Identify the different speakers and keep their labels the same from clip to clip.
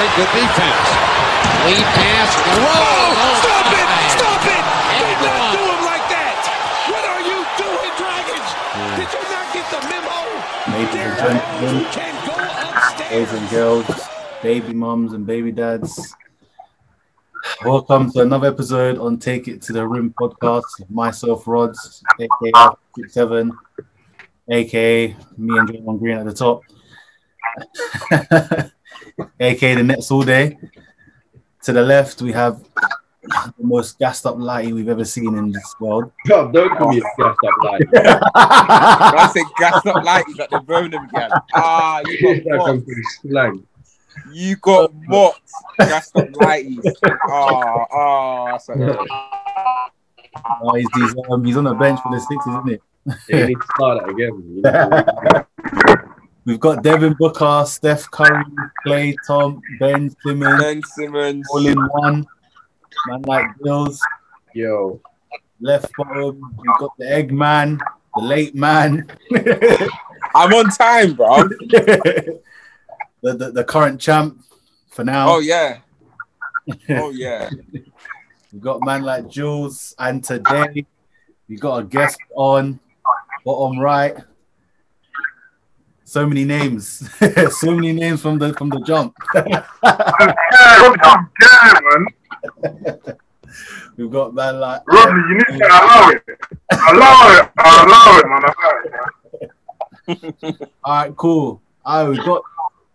Speaker 1: Very good defense. Lead pass. Throw.
Speaker 2: Stop it! Stop it! Do
Speaker 1: And
Speaker 2: not
Speaker 1: one.
Speaker 2: do him like that! What are you doing, Dragons? Did you not get the memo?
Speaker 3: Ladies
Speaker 2: There
Speaker 3: and gentlemen,
Speaker 2: can go
Speaker 3: boys and girls, baby mums and baby dads. Welcome to another episode on Take It to the Rim podcast. Myself, Rods, aka Six Seven, aka me and John Green at the top, aka the Nets all day. To the left, we have the most gassed up lighty we've ever seen in this world.
Speaker 4: God, don't call me a gassed up light.
Speaker 5: I said gas up like he's at the Birmingham gang. Ah, you got
Speaker 4: comes
Speaker 5: mocked.
Speaker 4: through slang.
Speaker 5: You got mocked. Gas up lighties. Ah, ah, that's a
Speaker 3: Oh, he's, he's, um, he's on the bench for the Sixers, isn't he?
Speaker 4: Yeah, you need to start that again. You need to-
Speaker 3: We've got Devin Booker, Steph Curry, Klay, Tom, Ben Simmons,
Speaker 5: Ben Simmons.
Speaker 3: all in one. Man like Bills,
Speaker 4: Yo,
Speaker 3: left bottom. We've got the Eggman, the late man,
Speaker 5: I'm on time, bro.
Speaker 3: the, the the current champ for now.
Speaker 5: Oh yeah. Oh yeah.
Speaker 3: We've got man like Jules, and today we got a guest on bottom right. So many names, so many names from the from the jump. We've got man like
Speaker 6: Rodney, you need to allow it. Allow it. Allow it, man. Allow it.
Speaker 3: All right, cool. All right, we've got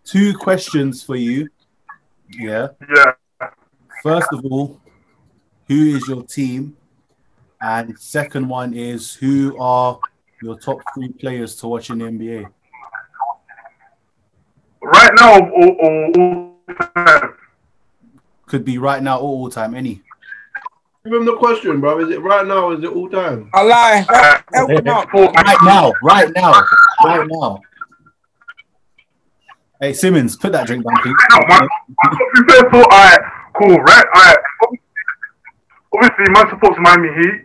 Speaker 3: two questions for you. Yeah.
Speaker 6: Yeah.
Speaker 3: First of all, who is your team? And second one is who are your top three players to watch in the NBA?
Speaker 6: Right now, all, all, all,
Speaker 3: Could be right now or all time, any.
Speaker 4: give him the question, bro. Is it right now? Or is it all time?
Speaker 5: I lie. Help, help him out.
Speaker 3: Right now, right now, right now. Hey Simmons, put that drink down, please.
Speaker 6: man, to be fair, alright, cool, right? Alright. Obviously, man supports Miami Heat.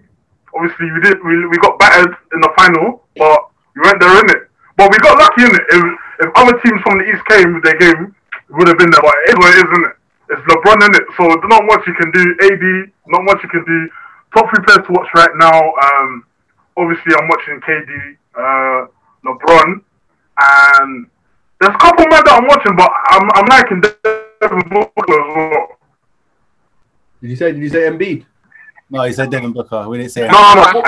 Speaker 6: Obviously, we did we, we got battered in the final, but we went there in it. But we got lucky in it. If, if other teams from the East came with their game, we would have been there. But it is what it is, isn't it? It's LeBron in it, so not much you can do. AD, not much you can do. Top three players to watch right now. Um, obviously, I'm watching KD, uh, LeBron, and there's a couple more that I'm watching, but I'm I'm liking Devin Booker as well.
Speaker 4: Did you say? Did you say Embiid?
Speaker 3: No, he said Devin Booker. We didn't say
Speaker 6: No, no,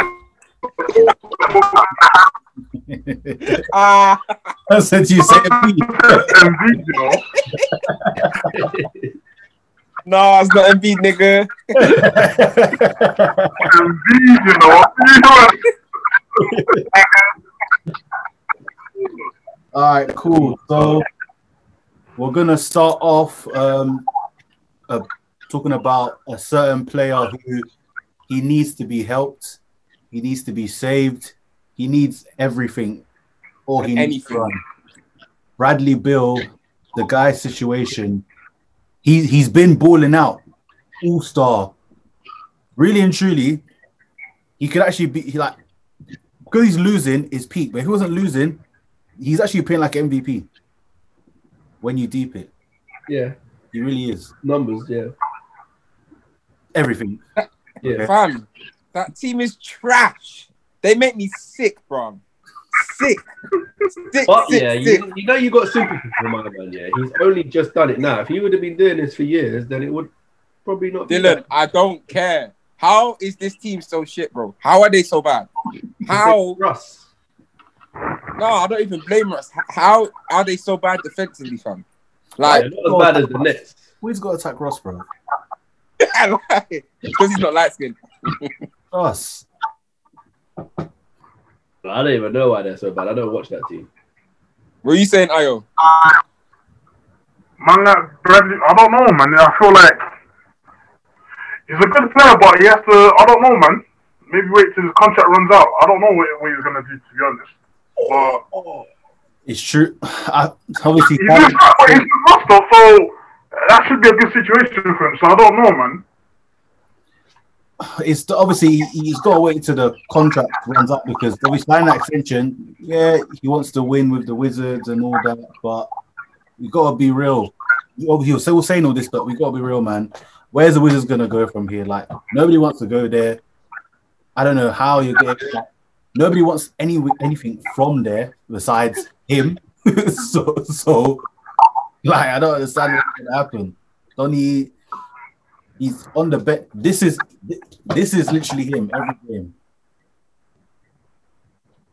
Speaker 5: Ah,
Speaker 3: I said you say Embiid.
Speaker 6: Embiid, you know.
Speaker 5: no, it's not Embiid, nigga.
Speaker 6: Embiid. You know
Speaker 3: All right, cool. So we're gonna start off um, uh, talking about a certain player who he needs to be helped, he needs to be saved, he needs everything, or he needs to run. Bradley Beal, the guy's situation, he he's been balling out, all star, really and truly. He could actually be he like because he's losing his peak, but if he wasn't losing, he's actually playing like MVP. When you deep it,
Speaker 4: Yeah,
Speaker 3: he really is
Speaker 4: numbers. Yeah,
Speaker 3: everything.
Speaker 4: yeah.
Speaker 5: Fam, that team is trash. They make me sick, bro. Sick. Sick,
Speaker 4: But
Speaker 5: sick,
Speaker 4: yeah,
Speaker 5: sick.
Speaker 4: you, you know you got sympathy for my man. Yeah, he's only just done it now. If he would have been doing this for years, then it would probably not. be
Speaker 5: Dylan. I don't care. How is this team so shit, bro? How are they so bad? How?
Speaker 4: Russ?
Speaker 5: No, I don't even blame Russ. How are they so bad defensively, fam?
Speaker 4: Yeah,
Speaker 5: Like,
Speaker 4: not as bad as the Nets.
Speaker 3: Who's got to attack Ross, bro?
Speaker 5: because he's not light skinned.
Speaker 3: Ross.
Speaker 4: I don't even know why they're so bad. I don't watch that team.
Speaker 5: What are you saying, Ayo?
Speaker 6: Uh, man, like Bradley, I don't know, man. I feel like he's a good player, but he has to. I don't know, man. Maybe wait till his contract runs out. I don't know what, what he's gonna do, to be honest. But
Speaker 3: It's true. I, obviously,
Speaker 6: he's in but he's in roster, so that should be a good situation for him. So I don't know, man.
Speaker 3: It's obviously he- he's got to wait till the contract runs up because obviously signing that extension. Yeah, he wants to win with the Wizards and all that, but you got to be real. obviously, we're saying all this, but we gotta be real, man. Where's the Wizards gonna go from here? Like nobody wants to go there. I don't know how you get. Like, nobody wants any anything from there besides him. so so, like I don't understand what's gonna happen. Donny, he's on the bet. This is this is literally him every game.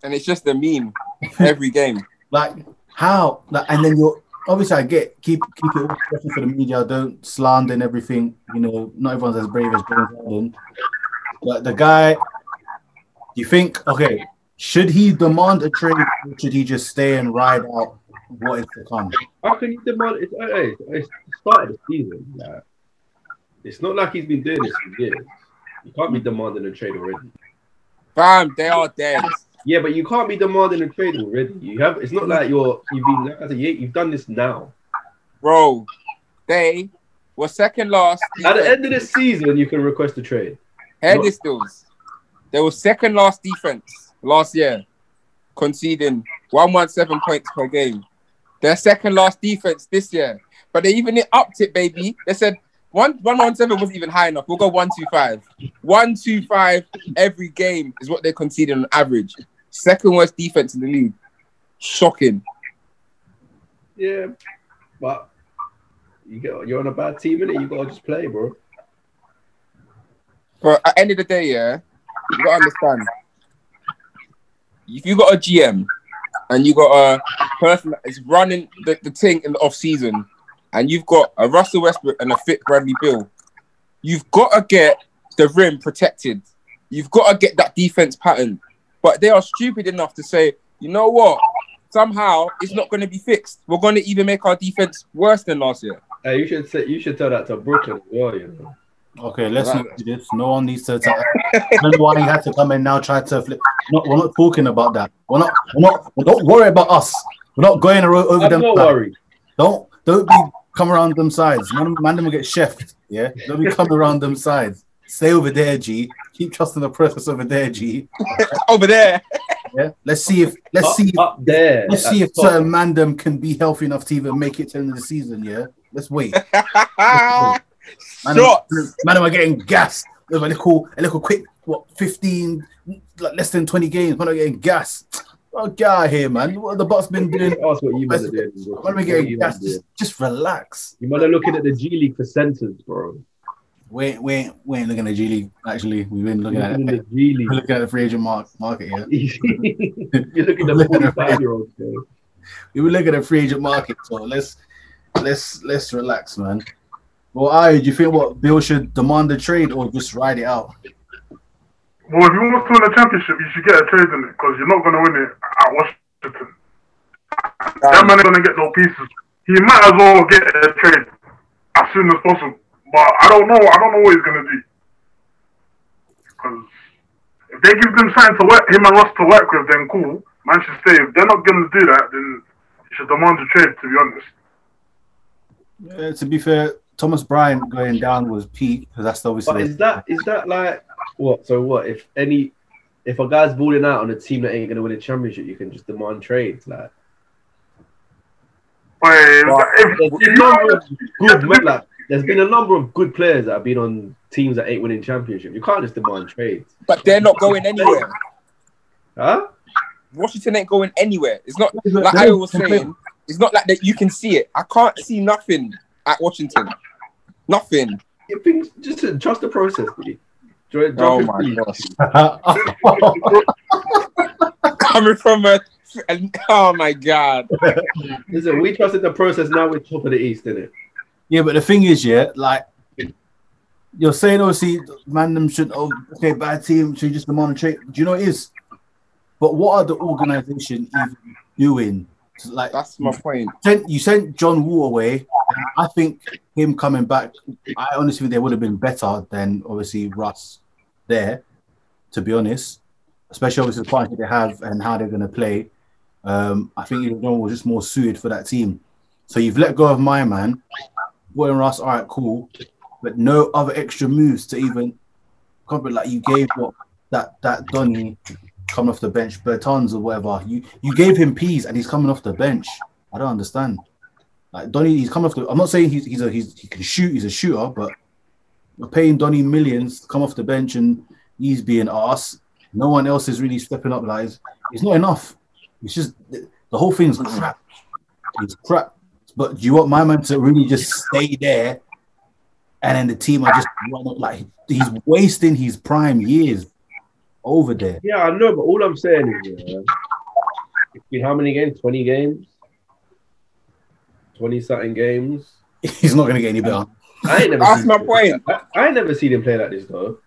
Speaker 5: And it's just a meme every game.
Speaker 3: Like how? Like, and then you're obviously I get keep keep it all especially for the media. Don't slander and everything. You know, not everyone's as brave as James Harden. But the guy, you think okay? Should he demand a trade, or should he just stay and ride out what is to come?
Speaker 4: How can you demand? It's, hey, it's the start of the season. Like, it's not like he's been doing this for years. You can't be demanding a trade already.
Speaker 5: Fam, they are dead.
Speaker 4: Yeah, but you can't be demanding a trade already. You have. It's not like you're. You've been. Like I said, you, you've done this now.
Speaker 5: Bro, they were second last.
Speaker 4: At the end of the season, you can request a trade.
Speaker 5: Head distills. They were second last defense last year, conceding 117 points per game. Their second last defense this year. But they even upped it, baby. They said one 117 wasn't even high enough. We'll go 125. 125 every game is what they're conceding on average. Second worst defense in the league. Shocking.
Speaker 4: Yeah, but you get you're on a bad team, innit? You gotta just play, bro.
Speaker 5: But at the end of the day, yeah, you gotta understand. If you got a GM and you got a person that is running the, the thing in the off season, and you've got a Russell Westbrook and a fit Bradley Beal, you've got to get the rim protected. You've got to get that defense pattern. But they are stupid enough to say, you know what? Somehow it's not going to be fixed. We're going to even make our defense worse than last year.
Speaker 4: Hey, you should say you should tell that to Brooklyn as well. You know.
Speaker 3: Okay, let's not do this. No one needs to. Tell. That's why he had to come in now. Try to flip. No, we're not talking about that. We're not. We're not. Don't worry about us. We're not going aro- over
Speaker 4: I'm
Speaker 3: them.
Speaker 4: not
Speaker 3: sides.
Speaker 4: worried.
Speaker 3: Don't don't be come around them sides. Man, man them will get chefed. Yeah, don't be coming around them sides. Stay over there, G. Keep trusting the process over there, G.
Speaker 5: Over there.
Speaker 3: Yeah. Let's see if let's
Speaker 4: Up,
Speaker 3: see if,
Speaker 4: up there.
Speaker 3: let's
Speaker 4: at
Speaker 3: see if
Speaker 4: top.
Speaker 3: certain mandem can be healthy enough to even make it to the end of the season. Yeah. Let's wait. Man,
Speaker 5: Shots.
Speaker 3: man, am I getting gassed? With a little, a little quick, what, 15, like less than 20 games, man, I'm getting gassed. Oh, get out of here, man. What have the Bucks been doing?
Speaker 4: Ask what you are doing. bro.
Speaker 3: When am I getting. Just, just relax.
Speaker 4: You man are looking at the G League for centers, bro.
Speaker 3: We ain't, we ain't, we ain't looking at G League, actually. We've been looking at
Speaker 4: the G League.
Speaker 3: We're looking at the free agent mark, market, yeah.
Speaker 4: You're looking at the 45 year olds, bro.
Speaker 3: We were looking at the free agent market, so let's let's let's relax, man. Well, I do you think what Beal should demand a trade or just ride it out?
Speaker 6: Well, if you want to win a championship, you should get a trade in it because you're not going to win it at Washington. That man ain't going to get no pieces. He might as well get a trade as soon as possible. But I don't know. I don't know what he's going to do. Because if they give them something to work, him and Russ to work with, then cool. Man should stay. If they're not going to do that, then you should demand a trade. To be honest.
Speaker 3: Uh, to be fair, Thomas Bryant going down was peak because that's obviously.
Speaker 4: But is that is that like what? So what? If any, if a guy's balling out on a team that ain't gonna win a championship, you can just demand trades. Like
Speaker 6: But if, if,
Speaker 4: there's been a number of good men, like there's been a number of good players that have been on teams that ain't winning championship. You can't just demand trades,
Speaker 5: But they're not going anywhere.
Speaker 4: huh?
Speaker 5: Washington ain't going anywhere. It's not like I was saying. It's not like that you can see it. I can't see nothing at Washington. Nothing.
Speaker 4: You think just to trust the process, please. Drop
Speaker 5: Oh
Speaker 4: it,
Speaker 5: my
Speaker 4: please.
Speaker 5: gosh. Coming from a. Oh my god.
Speaker 4: Listen, we trusted the process. Now we're top of the East, didn't it?
Speaker 3: yeah, but the thing is, yeah, like you're saying, obviously, man, them should. Oh, okay, bad team should just demand a trade. Do you know what it is? But what are the organization even doing? Like
Speaker 5: That's my point.
Speaker 3: sent you sent John Wall away. I think him coming back, I honestly think they would have been better than obviously Russ there, to be honest. Especially obviously the partnership they have and how they're gonna play. Um, I think John was just more suited for that team. So you've let go of my man, Boy Russ, all right, cool, but no other extra moves to even compare like you gave what that that Donny coming off the bench, Bertans or whatever. You you gave him peas and he's coming off the bench. I don't understand. Like Donny, he's coming off the. I'm not saying he's he's a he's he can shoot. He's a shooter, but we're paying Donny millions to come off the bench and he's being asked. No one else is really stepping up. Like it's, not enough. It's just the, whole thing's crap. It's crap. But do you want my man to really just stay there, and then the team are just like he's wasting his prime years over there.
Speaker 4: Yeah, I know, but all I'm saying is, yeah, it's been how many games? 20 games? 20 something games?
Speaker 3: He's not gonna get any better.
Speaker 4: I ain't never
Speaker 5: That's
Speaker 4: seen
Speaker 5: my point.
Speaker 4: I, I ain't never seen him play like this, though.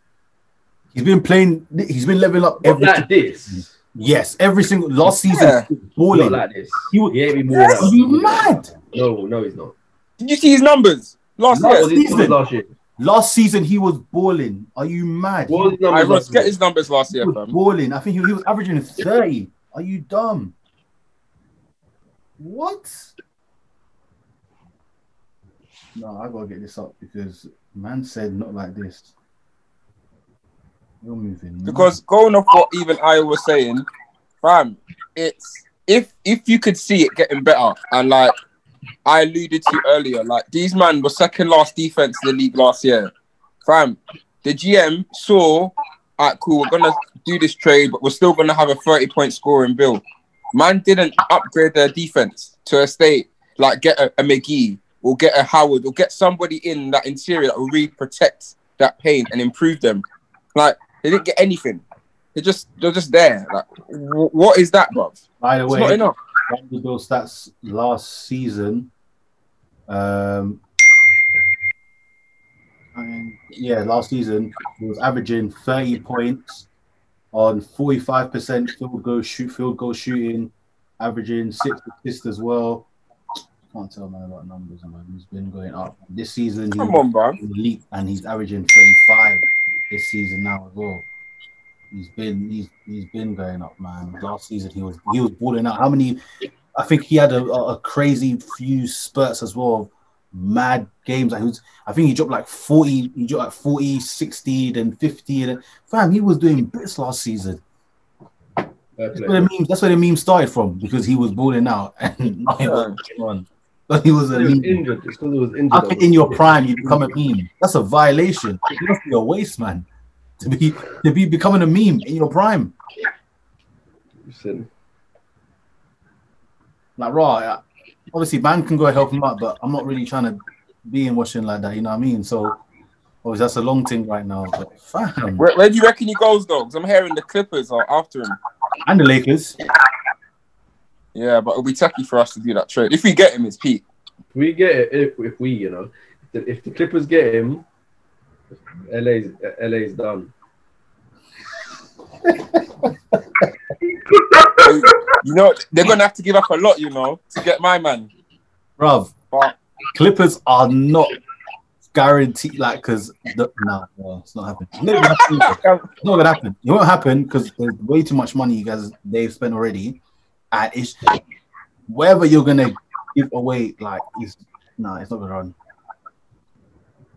Speaker 3: He's been playing. He's been leveling up every.
Speaker 4: like this.
Speaker 3: Yes, every single last season.
Speaker 5: Yeah.
Speaker 3: he was balling.
Speaker 4: Not like this.
Speaker 3: He was-
Speaker 4: He ain't been more
Speaker 3: Are
Speaker 4: like
Speaker 3: you mad?
Speaker 4: No, no, he's not.
Speaker 5: Did you see his numbers last
Speaker 4: What was
Speaker 5: year?
Speaker 4: his numbers last year?
Speaker 3: Last season he was balling. Are you mad?
Speaker 4: What was his numbers
Speaker 5: I
Speaker 4: last
Speaker 5: get
Speaker 4: year?
Speaker 5: his numbers last
Speaker 3: He
Speaker 5: year,
Speaker 3: was
Speaker 5: fam.
Speaker 3: balling. I think he, he was averaging 30. Are you dumb? What? No, I gotta get this up because man said not like this. You're moving. mad.
Speaker 5: Because going off what even I was saying, fam, it's if if you could see it getting better, and like I alluded to earlier, like these man were second last defense in the league last year, fam. The GM saw, alright, cool, we're gonna do this trade, but we're still gonna have a thirty point scoring Beal. Man didn't upgrade their defense to a state like get a, a McGee or get a Howard We'll get somebody in that interior that will really protect that paint and improve them. Like they didn't get anything. They just they're just there. Like wh- what is that, bruv?
Speaker 3: By the
Speaker 5: It's
Speaker 3: way,
Speaker 5: not enough.
Speaker 3: Vanderbilt stats last season. Um, yeah, last season he was averaging 30 points on 45% field goal shoot field goal shooting, averaging six assists as well. Can't tell man about numbers, man. He's been going up. This season,
Speaker 5: Come on,
Speaker 3: bro. league, and he's averaging 35 this season now as well. He's been he's he's been going up, man. Last season he was he was balling out. How many? I think he had a, a, crazy few spurts as well. of Mad games. Like he was, I think he dropped like 40, he dropped like 40, 60, then 50. And fam, he was doing bits last season. That's where the meme, that's where the meme started from because he was balling out and nothing was going on. But he was a
Speaker 4: He was
Speaker 3: meme.
Speaker 4: injured. It's because he was injured.
Speaker 3: How in your prime you become a meme? That's a violation. You must be a waste man to be to be becoming a meme in your prime.
Speaker 4: Listen,
Speaker 3: Like raw. yeah. Obviously, man can go help him out, but I'm not really trying to be in Washington like that. You know what I mean? So, obviously, that's a long thing right now. But fam,
Speaker 5: Where, where do you reckon he goes though? 'Cause I'm hearing the Clippers are after him.
Speaker 3: and the Lakers.
Speaker 5: Yeah, but it'll be tricky for us to do that trade. If we get him, it's Pete.
Speaker 4: if we get it, if, if we, you know, if the, if the Clippers get him, LA's LA's done.
Speaker 5: You know they're gonna have to give up a lot, you know, to get my man.
Speaker 3: Bruv,
Speaker 5: But
Speaker 3: Clippers are not guaranteed. Like, because no, no, it's not happening. It's not happen. It's not gonna happen. It won't happen because there's way too much money you guys they've spent already, and it's wherever you're gonna give away. Like, it's no, it's not gonna run.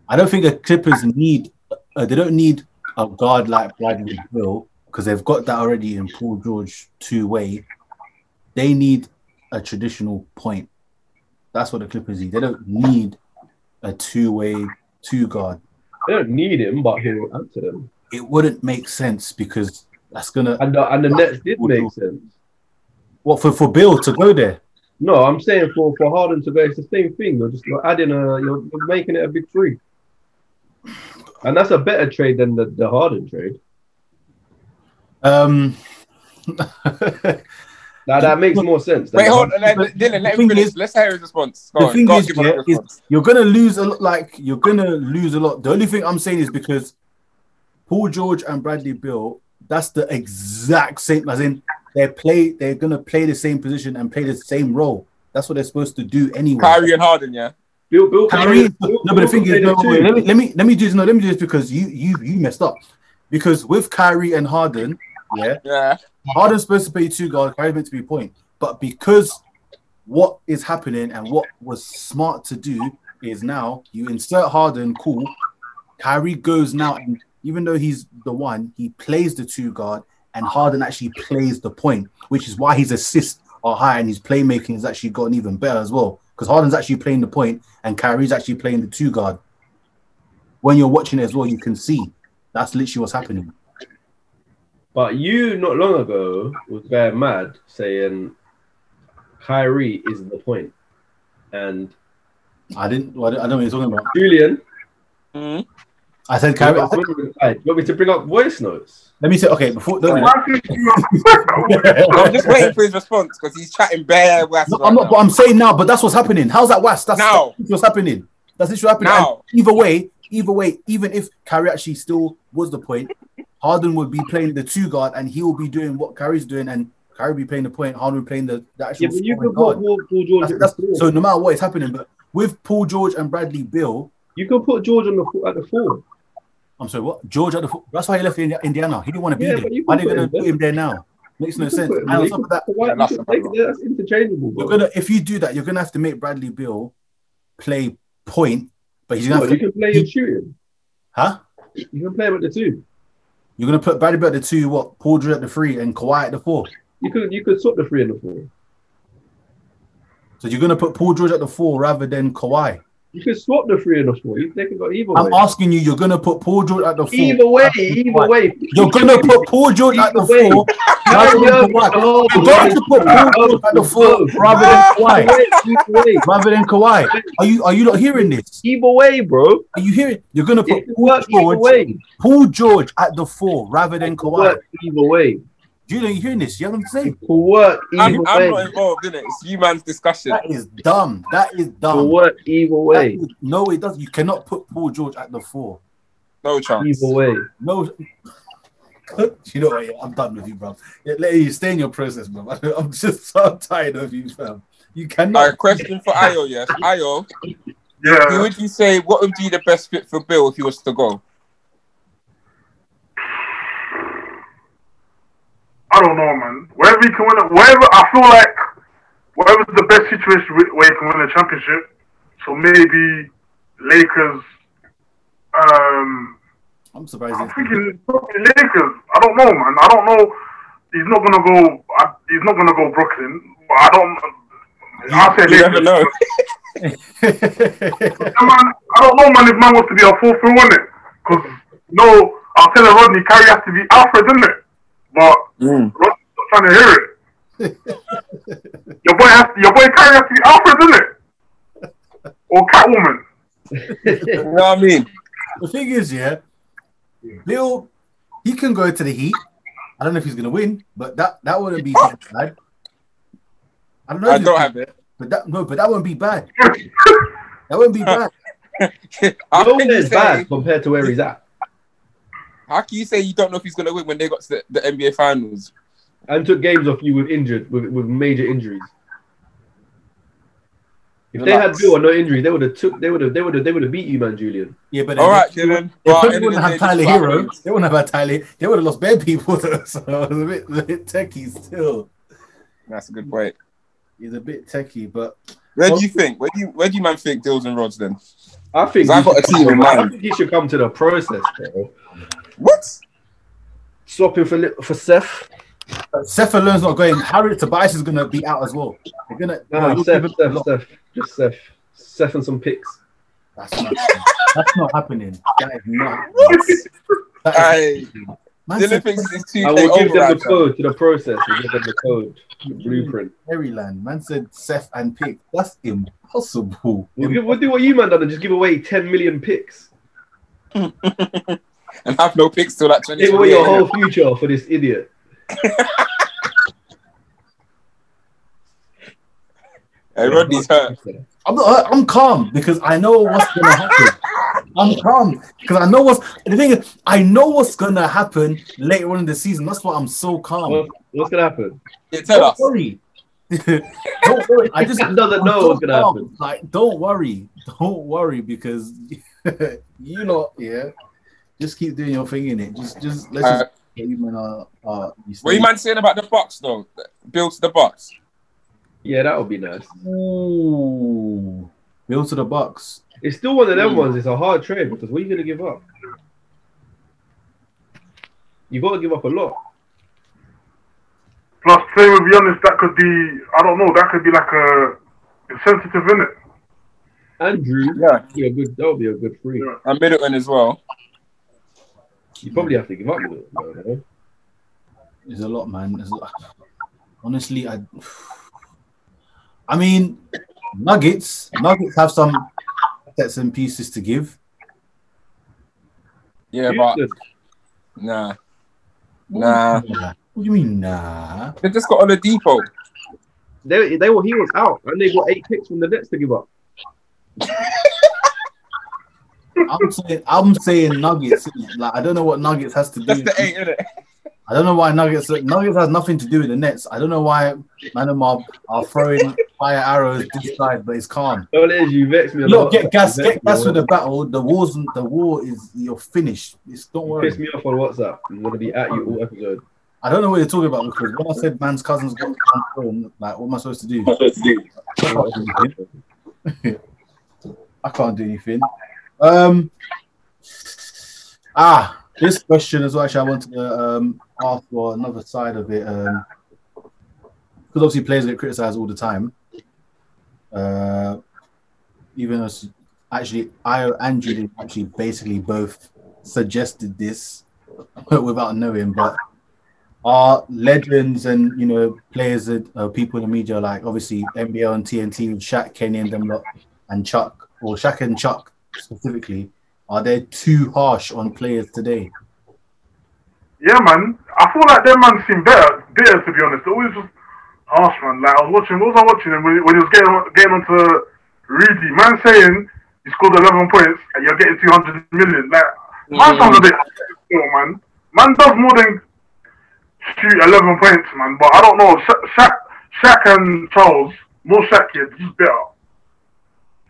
Speaker 3: I don't think the Clippers need. Uh, they don't need a guard like Bradley Beal because they've got that already in Paul George two way. They need a traditional point. That's what the Clippers need. They don't need a two way two guard.
Speaker 4: They don't need him, but he'll answer them.
Speaker 3: It wouldn't make sense because that's gonna
Speaker 4: And the, and the Nets did make sense.
Speaker 3: What for for Beal to go there.
Speaker 4: No, I'm saying for, for Harden to go, it's the same thing. You're just you're adding a, you're, you're making it a big three, and that's a better trade than the, the Harden trade.
Speaker 3: Um,
Speaker 4: Now that makes more sense.
Speaker 5: wait, hold on, let, Dylan. Let
Speaker 3: The
Speaker 5: him
Speaker 3: thing
Speaker 5: finish.
Speaker 3: is-
Speaker 5: Let's hear his response. Go
Speaker 3: the
Speaker 5: on,
Speaker 3: thing
Speaker 5: go
Speaker 3: is, yeah, is
Speaker 5: response.
Speaker 3: you're gonna lose a lot. Like you're gonna lose a lot. The only thing I'm saying is because Paul George and Bradley Beal, that's the exact same. As in, they play. They're gonna play the same position and play the same role. That's what they're supposed to do anyway.
Speaker 5: Kyrie and Harden, yeah.
Speaker 4: Bill, Bill,
Speaker 3: Kyrie,
Speaker 4: Bill-
Speaker 3: no, but the thing is, no, wait, let me let me let me do this. No, let me do this because you you you messed up. Because with Kyrie and Harden, yeah,
Speaker 5: Yeah.
Speaker 3: Harden's supposed to play two guard, Kyrie's meant to be point. But because what is happening and what was smart to do is now you insert Harden, cool. Kyrie goes now, and even though he's the one, he plays the two guard, and Harden actually plays the point, which is why his assists are high and his playmaking has actually gotten even better as well. because Harden's actually playing the point and Kyrie's actually playing the two guard. When you're watching it as well, you can see that's literally what's happening.
Speaker 4: But you not long ago was very mad saying Kyrie is the point. And
Speaker 3: I didn't. I don't I don't know what you're talking about.
Speaker 4: Julian,
Speaker 5: Mhm.
Speaker 3: I said Kyrie. I said,
Speaker 4: you want me to bring up voice notes?
Speaker 3: let me say okay before. No,
Speaker 6: Why
Speaker 5: I'm just waiting for his response because he's chatting bare west.
Speaker 3: No,
Speaker 5: right
Speaker 3: I'm not.
Speaker 5: now.
Speaker 3: But I'm saying now. But that's what's happening. How's that West? That's,
Speaker 5: Now.
Speaker 3: that's what's happening. That's literally happening.
Speaker 5: Now.
Speaker 3: And either way, either way, even if Kyrie actually still was the point, Harden would be playing the two guard, and he will be doing what Kyrie's doing, and Kyrie will be playing the point. Harden will be playing the, the actual.
Speaker 4: Yeah, but you
Speaker 3: scoring
Speaker 4: could put. Paul, Paul George.
Speaker 3: That's- that's-
Speaker 4: the
Speaker 3: so no matter what is happening, but with Paul George and Bradley Beal,
Speaker 4: you could put George on the at the four.
Speaker 3: I'm sorry, what George at the fo- that's why he left Indi- Indiana. He didn't want to be
Speaker 4: Yeah,
Speaker 3: there.
Speaker 4: you
Speaker 3: Why are
Speaker 4: can
Speaker 3: they going to put
Speaker 4: there.
Speaker 3: him there now? Makes no sense.
Speaker 4: put-
Speaker 3: And on top of that,
Speaker 4: put White-
Speaker 5: Yeah,
Speaker 4: you
Speaker 5: that's
Speaker 4: could
Speaker 5: the
Speaker 4: take
Speaker 5: problem.
Speaker 4: it- That's interchangeable, bro.
Speaker 3: you're gonna if you do that, you're gonna have to make Bradley Beal play point, but he's gonna
Speaker 4: What,
Speaker 3: have
Speaker 4: you can play him shooting.
Speaker 3: huh?
Speaker 4: You can play him at the two.
Speaker 3: You're gonna put Bradley Beal at the two, what? Paul George at the three, and Kawhi at the four.
Speaker 4: You could you could swap the three and the four.
Speaker 3: So you're gonna put Paul George at the four rather than Kawhi.
Speaker 4: You could swap the three and the four. You they could go either
Speaker 3: I'm
Speaker 4: way.
Speaker 3: asking you, you're gonna put Paul George at the four.
Speaker 4: Either way, either
Speaker 3: Kawhi.
Speaker 4: way.
Speaker 3: You're gonna put Paul George at the
Speaker 4: way.
Speaker 3: four rather than Kawhi. You're going to put Paul George at the four rather than Kawhi.
Speaker 4: Either way,
Speaker 3: Rather than Kawhi. Are you are you not hearing this?
Speaker 4: either way, bro.
Speaker 3: Are you hearing? You're gonna put Paul George. Paul George at the four rather than Kawhi.
Speaker 4: either way.
Speaker 3: Julian, you hearing this? You know what I'm saying?
Speaker 4: It could work
Speaker 5: I'm,
Speaker 4: either
Speaker 5: I'm not involved in it. It's you man's discussion.
Speaker 3: That is dumb. That is
Speaker 4: It could
Speaker 3: dumb.
Speaker 4: work either
Speaker 3: That
Speaker 4: way.
Speaker 3: is- no, it doesn't. You cannot put Paul George at the four.
Speaker 5: No chance.
Speaker 4: Either way.
Speaker 3: No. you know what? I'm done with you, bro. Yeah, let you stay in your process, bro. I'm just so tired of you, fam. You cannot.
Speaker 5: All right, question for Ayo. Yes, Ayo. Who
Speaker 6: Yeah,
Speaker 5: would you say? What would be the best fit for Beal if he was to go?
Speaker 6: I don't know, man. Wherever he can win it, wherever I feel like, wherever's the best situation where where he can win a championship. So maybe Lakers. Um,
Speaker 3: I'm surprised.
Speaker 6: I'm thinking probably Lakers. I don't know, man. I don't know. He's not gonna go. I, he's not gonna go Brooklyn. But I don't. I'll say
Speaker 5: You never
Speaker 6: Lakers.
Speaker 5: know.
Speaker 6: Yeah, man, I don't know, man. If man wants to be a fourth win, win it. Because no, I'll tell you, Rodney Kyrie has to be Alfred, isn't it? But
Speaker 5: Mm.
Speaker 6: Rodney's not trying to hear it. your boy has to, your boy Kyrie has to be Alfred, isn't it? Or Catwoman.
Speaker 5: You know what I mean?
Speaker 3: the thing is, yeah, Beal, he can go to the Heat. I don't know if he's gonna win, but that that wouldn't be bad. I don't know.
Speaker 5: I don't have it.
Speaker 3: But that no, but that wouldn't be bad. That wouldn't be bad.
Speaker 5: How can, you
Speaker 4: Nowhere's
Speaker 5: say,
Speaker 4: bad compared to where he's at.
Speaker 5: How can you say you don't know if he's going to win when they got to the, the NBA Finals?
Speaker 4: And took games off you with injured with, with major injuries. If they had
Speaker 5: Relax.
Speaker 4: Bill or no injuries, they would have took they would have they would have they would have beat you, man, Julian.
Speaker 3: Yeah, but
Speaker 5: All right,
Speaker 3: they,
Speaker 5: Dylan.
Speaker 3: they
Speaker 5: Well,
Speaker 3: probably wouldn't
Speaker 5: the
Speaker 3: have
Speaker 5: day,
Speaker 3: Tyler
Speaker 5: this
Speaker 3: Herro.
Speaker 5: happens.
Speaker 3: They wouldn't have had Tyler. They would have lost bare people. Though, so it was a bit, a bit techie still.
Speaker 5: That's a good point.
Speaker 3: He's a bit techie, but
Speaker 5: Where do you think? Where do you where do you man think Dills and Rods then?
Speaker 4: I think
Speaker 5: 'Cause I've got a team in
Speaker 4: come- I think he should come to the process, bro.
Speaker 5: What?
Speaker 4: Swapping for for Seth.
Speaker 3: Uh, Seth Alone's not going. Harry Tobias is gonna be out as well. They're gonna.
Speaker 4: Nah,
Speaker 3: well,
Speaker 4: Seth, Seth,
Speaker 3: him a lot.
Speaker 4: Seth, just Seth, Seth and some picks.
Speaker 3: That's not. That's not happening. That is not. That is,
Speaker 5: Hey,
Speaker 3: man
Speaker 5: Dylan thinks it's two
Speaker 4: I
Speaker 5: K
Speaker 4: will give them the
Speaker 5: override.
Speaker 4: code to the process. Give them the code, the blueprint.
Speaker 3: Maryland. Man said Seth and Pick. That's impossible.
Speaker 4: We'll, give, we'll do what you man done and just give away 10 million picks.
Speaker 5: and have no picks till that 20
Speaker 4: Give away your whole future for this idiot.
Speaker 5: Hey, Rodney's hurt.
Speaker 3: I'm not, I'm calm because I know what's gonna happen. I'm calm because I know what's the thing is I know what's gonna happen later on in the season. That's why I'm so calm.
Speaker 4: What, what's gonna happen?
Speaker 5: Yeah, tell
Speaker 3: don't
Speaker 5: us.
Speaker 3: worry. don't worry. I just
Speaker 4: He doesn't
Speaker 3: I'm
Speaker 4: know what's gonna
Speaker 3: calm.
Speaker 4: happen.
Speaker 3: Like, don't worry. Don't worry because you know, yeah. Just keep doing your thing in it. Just, just let's
Speaker 5: Uh,
Speaker 3: just even uh, uh, you
Speaker 5: What you
Speaker 3: stay-
Speaker 5: man saying about the Bucks though? Beal to the Bucks.
Speaker 4: Yeah, that would be nice.
Speaker 3: Ooh, Beal to the Bucks.
Speaker 4: It's still one of them
Speaker 5: Mm.
Speaker 4: ones. It's a hard trade because what are you gonna give up? You've got to give up a lot.
Speaker 6: Plus, say with Giannis, that could be. I don't know. That could be like a It's sensitive, isn't it?
Speaker 4: Andrew,
Speaker 5: Yeah,
Speaker 4: that'd be a good. That would be a good free.
Speaker 6: Yeah.
Speaker 5: and Middleton as well.
Speaker 4: You probably have to give up with it. though.
Speaker 3: There's a lot, man. There's a lot. Honestly, I. I mean, Nuggets. Nuggets have some sets and pieces to give.
Speaker 5: Yeah, but
Speaker 4: Houston,
Speaker 5: nah, nah.
Speaker 3: What do you mean, nah?
Speaker 5: They just got on the depot.
Speaker 4: They, they were he was out and they got eight picks from the Nets to give up.
Speaker 3: I'm saying, I'm saying Nuggets. Like, I don't know what Nuggets has to do.
Speaker 5: That's the eight, isn't it?
Speaker 3: I don't know why Nuggets. Nuggets has nothing to do with the Nets. I don't know why Manama are throwing fire arrows this side, but it's calm.
Speaker 4: All it is, you vex me a
Speaker 3: Look,
Speaker 4: lot.
Speaker 3: get gas, get gas with
Speaker 4: lot.
Speaker 3: the battle. The war's the war is you're finished. It's don't
Speaker 4: You piss me off on WhatsApp. I'm gonna be at you all episode.
Speaker 3: I don't know what you're talking about because when I said man's cousin's got one phone, like what am I supposed to do? I can't do anything. Um, ah, this question well. Actually, I wanted to um, ask for another side of it. Um, because obviously players get criticized all the time. Uh, even as actually, I and Julie actually basically both suggested this without knowing, but are legends and you know players that uh, people in the media like obviously NBL and TNT with Shaq, Kenny, and them lot, and Chuck or Shaq and Chuck specifically, are they too harsh on players today?
Speaker 6: Yeah, man. I feel like them man seem better, better to be honest. They're always just harsh, man. Like I was watching, what was I watching? him when, when he was getting on, getting onto Rudy, man saying he scored 11 points and you're getting 200 million. Like man mm. sounds a bit, still, man. Man does more than shoot 11 points, man. But I don't know. Sha- Shaq, Shaq and Charles, more Shaq here, just better.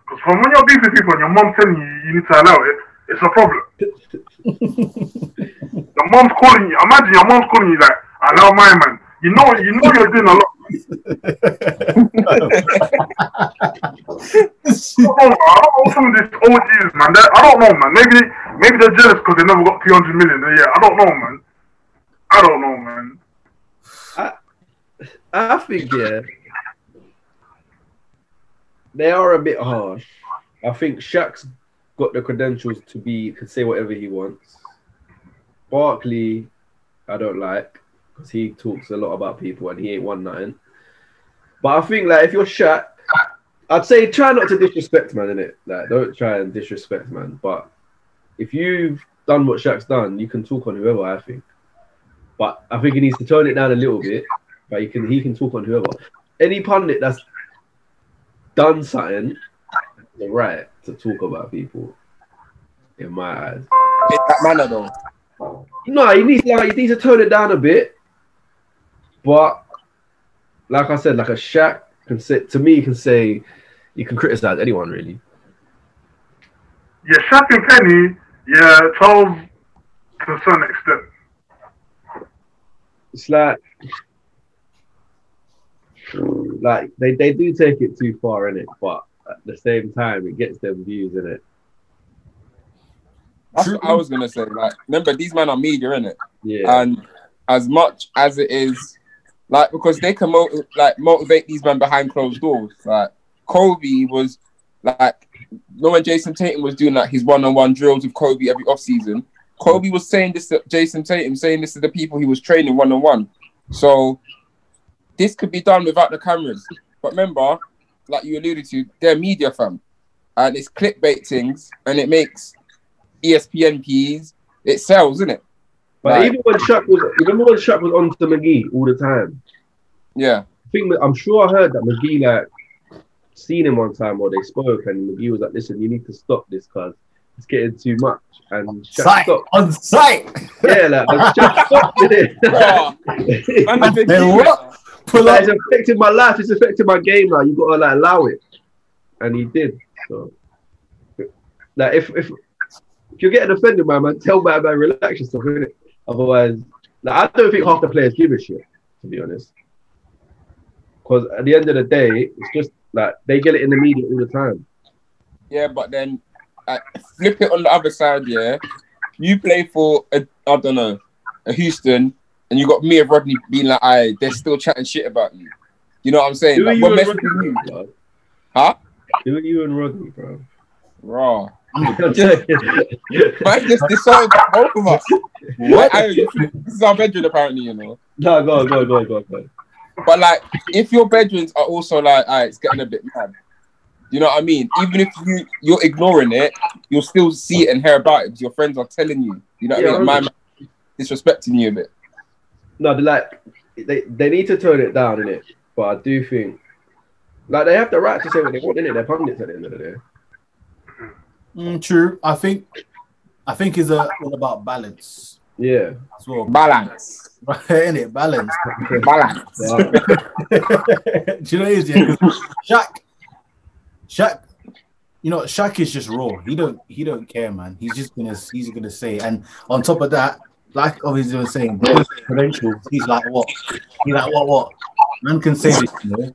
Speaker 6: Because from when you're beefing people and your mom telling you you need to allow it, it's a problem. Your mom's calling you. Imagine your mom's calling you like, allow my man. You know, you know you're doing a lot. I don't know. I don't some of these OGs, man. They're- I don't know, man. Maybe, maybe they're jealous because they never got 300 million a year. I don't know, man. I don't know, man.
Speaker 4: I, I think yeah, they are a bit harsh. I think Shaq's got the credentials to be can say whatever he wants. Barkley, I don't like because he talks a lot about people and he ain't won nothing. But I think like if you're Shaq, I'd say try not to disrespect man, in it. Like don't try and disrespect man. But if you've done what Shaq's done, you can talk on whoever. I think. But I think he needs to tone it down a little bit. But he can he can talk on whoever. Any pundit that's done something, the right to talk about people. In my eyes.
Speaker 5: In that manner, though.
Speaker 4: No, he needs like he needs to tone it down a bit. But like I said, like a Shaq can say to me, he can say you can criticize anyone really.
Speaker 6: Yeah, Shaq and Penny, yeah, Charles to some extent.
Speaker 4: It's like like they, they do take it too far in it, but at the same time it gets them views in it.
Speaker 5: That's what I was gonna say. Like, remember, these men are media, innit?
Speaker 4: Yeah.
Speaker 5: And as much as it is, like, because they can mo- like motivate these men behind closed doors. Like, Kobe was like, know when Jayson Tatum was doing like his one-on-one drills with Kobe every off-season, Kobe was saying this to Jayson Tatum, saying this to the people he was training one-on-one. So this could be done without the cameras. But remember, like you alluded to, they're media fam, and it's clickbait things, and it makes ESPN Ps. It sells, isn't it?
Speaker 4: But
Speaker 5: Right.
Speaker 4: even when Shaq was remember when Shaq was on to McGee all the time?
Speaker 5: Yeah.
Speaker 4: I think I'm sure I heard that McGee like seen him one time or they spoke and McGee was like, listen, you need to stop this cuz it's getting too much. And Shaq
Speaker 3: Sight
Speaker 4: stopped.
Speaker 3: on sight.
Speaker 4: Yeah, like and Shaq stopped it.
Speaker 5: Bruh. Man, the
Speaker 3: Then
Speaker 5: big-
Speaker 3: what? Pull
Speaker 4: like,
Speaker 3: up.
Speaker 4: it's affecting my life, it's affecting my game now. You gotta like allow it. And he did. So like if if if you're getting offended, man, man, tell my man relax yourself, innit? Otherwise, like I don't think half the players give a shit, to be honest. Because at the end of the day, it's just like they get it in the media all the time.
Speaker 5: Yeah, but then uh, flip it on the other side. Yeah, you play for a, I don't know a Houston, and you got me and Rodney being like, "I they're still chatting shit about you." You know what I'm saying?
Speaker 4: Who are
Speaker 5: Like,
Speaker 4: you
Speaker 5: what
Speaker 4: and
Speaker 5: message
Speaker 4: Rodney,
Speaker 5: you?
Speaker 4: bro?
Speaker 5: Huh?
Speaker 4: Do you and Rodney, bro?
Speaker 5: Raw.
Speaker 4: I'm joking.
Speaker 5: Man, just decided both of us. What? I, this is our bedroom, apparently, you know.
Speaker 4: no, go on, go on, go on, go on, go on.
Speaker 5: But like, if your bedrooms are also like, alright, it's getting a bit mad. You know what I mean? Even if you you're ignoring it, you'll still see it and hear about it because your friends are telling you. You know what
Speaker 4: Yeah,
Speaker 5: I mean? My man disrespecting you a bit.
Speaker 4: No, they like they they need to tone it down in it. But I do think like they have the right to say what they want in it. They're pundits at the end of the day.
Speaker 3: Mm, true. I think I think it's a, all about balance
Speaker 4: Yeah.
Speaker 3: as well.
Speaker 5: Balance.
Speaker 3: Right, in it, balance.
Speaker 5: Balance.
Speaker 4: Yeah.
Speaker 3: Do you know what it is? Yeah, 'Cause Shaq, Shaq, you know, Shaq is just raw. He don't he don't care, man. He's just gonna he's gonna say. And on top of that, like obviously was saying, credentials. He's like what? He's like what? What? Man can say this, you know.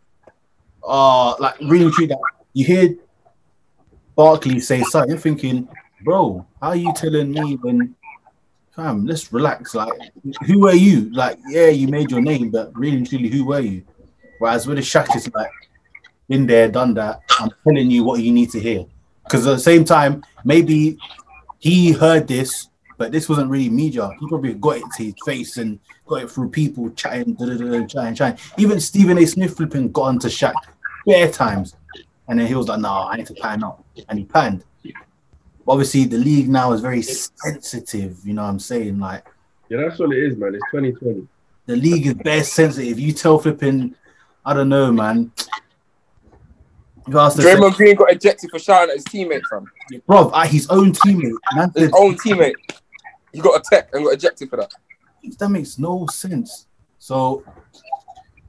Speaker 3: Uh like really treat that. You hear Barkley say something, you're thinking, bro, how are you telling me when? Fam, let's relax. Like, who are you? Like, yeah, you made your name, but really truly, who were you? Whereas with the Shaq, it's like, been there, done that. I'm telling you what you need to hear. Because at the same time, maybe he heard this, but this wasn't really media. He probably got it to his face and got it through people chatting, da, da, da, chatting, chatting. Even Stephen A. Smith flipping got onto Shaq bare times. And then he was like, no, I need to pan up. And he panned. Obviously, the league now is very sensitive. You know what I'm saying? Like,
Speaker 4: Yeah, that's what it is, man. It's 2020.
Speaker 3: the league is bare sensitive. You tell flipping, I don't know, man. You asked the
Speaker 5: Draymond Green got ejected for shouting at his teammate, fam.
Speaker 3: bro, at his own teammate. Man,
Speaker 5: His own teammate. He got a tech and got ejected for that.
Speaker 3: that makes no sense. So,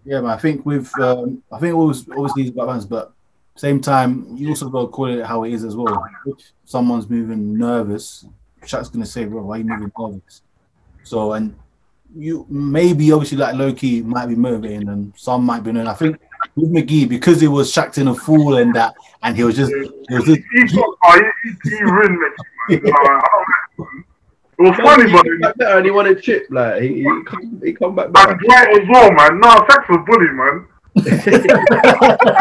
Speaker 3: yeah, man. I think with, um, I think it always obviously it's about balance, but same time, you also got to call it how it is as well. If someone's moving nervous, Shaq's gonna say, "Bro, why are you moving nervous?" So, and you maybe obviously like Loki might be motivating, and some might be. Known. I think with McGee because he was Shaqtin' a Fool and that, and he was just, he was just
Speaker 6: He got, he, he, he ruined me. man. I don't know. It was funny, but
Speaker 4: came back better and he won a chip. Like he, he, come, he come back
Speaker 6: and
Speaker 4: better.
Speaker 6: Dwight as well, man. No, Sex was bully, man.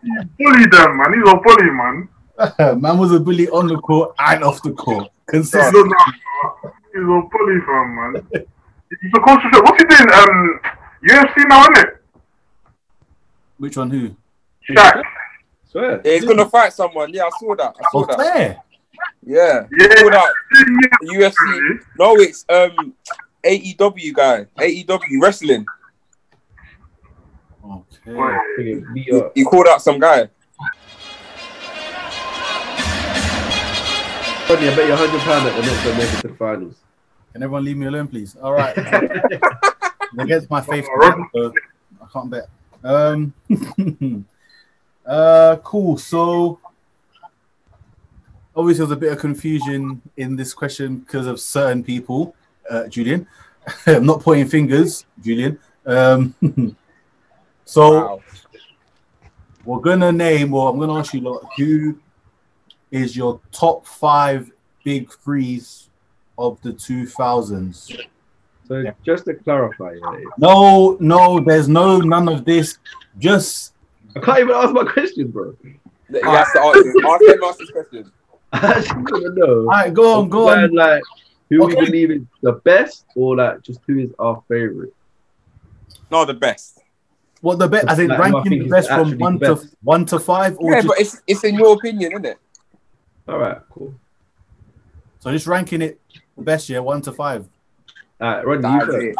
Speaker 6: He bullied them, man. He's a bully, man.
Speaker 3: man was a bully on the court and off the court.
Speaker 6: He's
Speaker 3: Consistent.
Speaker 6: a, he's a bully, fam, man. He's a coach. What's he doing? Um, UFC now, isn't it?
Speaker 3: Which one? Who?
Speaker 6: Shaq.
Speaker 4: Swear.
Speaker 5: Yeah, he's gonna fight someone. Yeah, I saw that. I saw
Speaker 3: Oh,
Speaker 5: that.
Speaker 3: fair.
Speaker 5: Yeah.
Speaker 6: Yeah.
Speaker 5: Pulled out UFC. No, it's um AEW guy. AEW wrestling.
Speaker 3: Okay.
Speaker 4: Nigga beat up.
Speaker 5: He called out some guy.
Speaker 4: Rodney, I bet you hundred pound that the Nets don't make it to the finals.
Speaker 3: Can everyone leave me alone, please? All right. Against my faith, so I can't bet. Um, uh, cool. So, obviously, there's a bit of confusion in this question because of certain people. Uh, Julian, I'm not pointing fingers, Julian. Um, so
Speaker 5: Wow.
Speaker 3: we're gonna name, or I'm gonna ask you, lot, who is your top five big threes of the 2000s?
Speaker 4: So just to clarify, yeah,
Speaker 3: No, no, there's no none of this. Just
Speaker 4: I can't even ask my question, bro.
Speaker 5: He has to answer. Ask him ask this question.
Speaker 4: I actually want to know.
Speaker 3: all right, go on, go
Speaker 4: Man,
Speaker 3: on.
Speaker 4: like who
Speaker 3: Okay.
Speaker 4: we believe is the best, or like just who is our favorite.
Speaker 5: No, the best.
Speaker 3: What the best? I think
Speaker 4: Like,
Speaker 3: ranking the best from one
Speaker 4: the
Speaker 3: to one to five, or
Speaker 5: Yeah,
Speaker 3: just,
Speaker 5: but it's it's in your opinion, isn't it?
Speaker 4: All right, cool.
Speaker 3: so just ranking it the best, yeah, one to five.
Speaker 4: All right, Rodney, you first.
Speaker 5: it.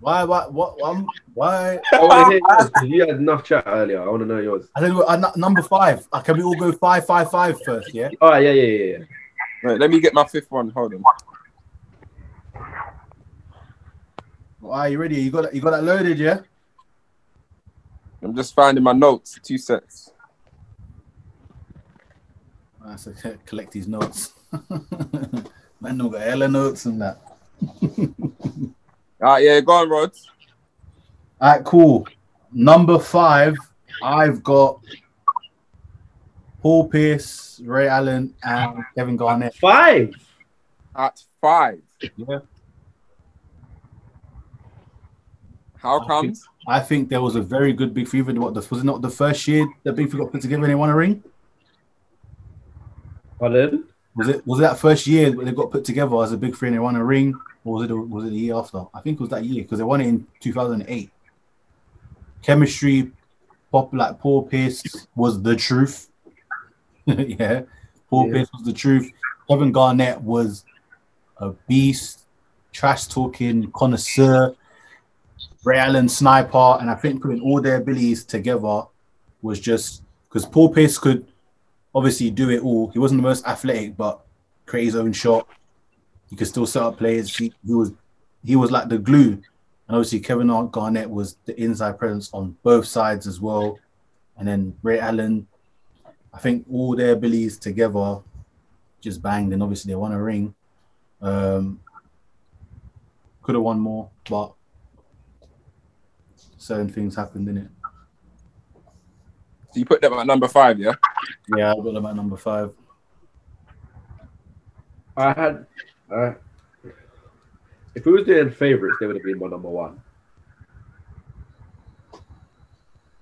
Speaker 3: Why, why, what, um, why?
Speaker 4: I want to hear yours 'cause you had enough chat earlier. I want to know yours.
Speaker 3: I think uh, nu- number five. Uh, can we all go five, five, five first? Yeah.
Speaker 4: All right, yeah, yeah, yeah, yeah.
Speaker 5: Right, let me get my fifth one. Hold on.
Speaker 3: Why are you ready? You got that, you got that loaded, yeah.
Speaker 5: I'm just finding my notes. Two sets.
Speaker 3: I said collect these notes. Man, no got hella notes and that.
Speaker 5: All right, yeah, go on, Rod.
Speaker 3: All right, cool. Number five, I've got Paul Pierce, Ray Allen, and Kevin Garnett.
Speaker 4: Five.
Speaker 5: At five.
Speaker 3: Yeah.
Speaker 5: How
Speaker 3: I
Speaker 5: comes?
Speaker 3: I think there was a very good Big Three. What the, was it not the first year that Big Three got put together and they won a ring?
Speaker 4: Pardon?
Speaker 3: Was it was it that first year when they got put together as a Big Three and they won a ring, or was it was it the year after? I think it was that year because they won it in 2008. Chemistry, pop like Paul Pierce was the truth. yeah, Paul
Speaker 4: Yeah.
Speaker 3: Pierce was the truth. Kevin Garnett was a beast, trash talking connoisseur. Ray Allen sniper, and I think putting all their abilities together was just because Paul Pierce could obviously do it all. He wasn't the most athletic, but create his own shot. He could still set up players. He, he was he was like the glue. And obviously Kevin Garnett was the inside presence on both sides as well. And then Ray Allen, I think all their abilities together just banged, and obviously they won a ring. Um, could have won more, but certain things happened, didn't it?
Speaker 5: So you put them at number five, yeah?
Speaker 3: Yeah, I got them at number five.
Speaker 4: I had. Uh, if we was doing favorites, they would have been my number one.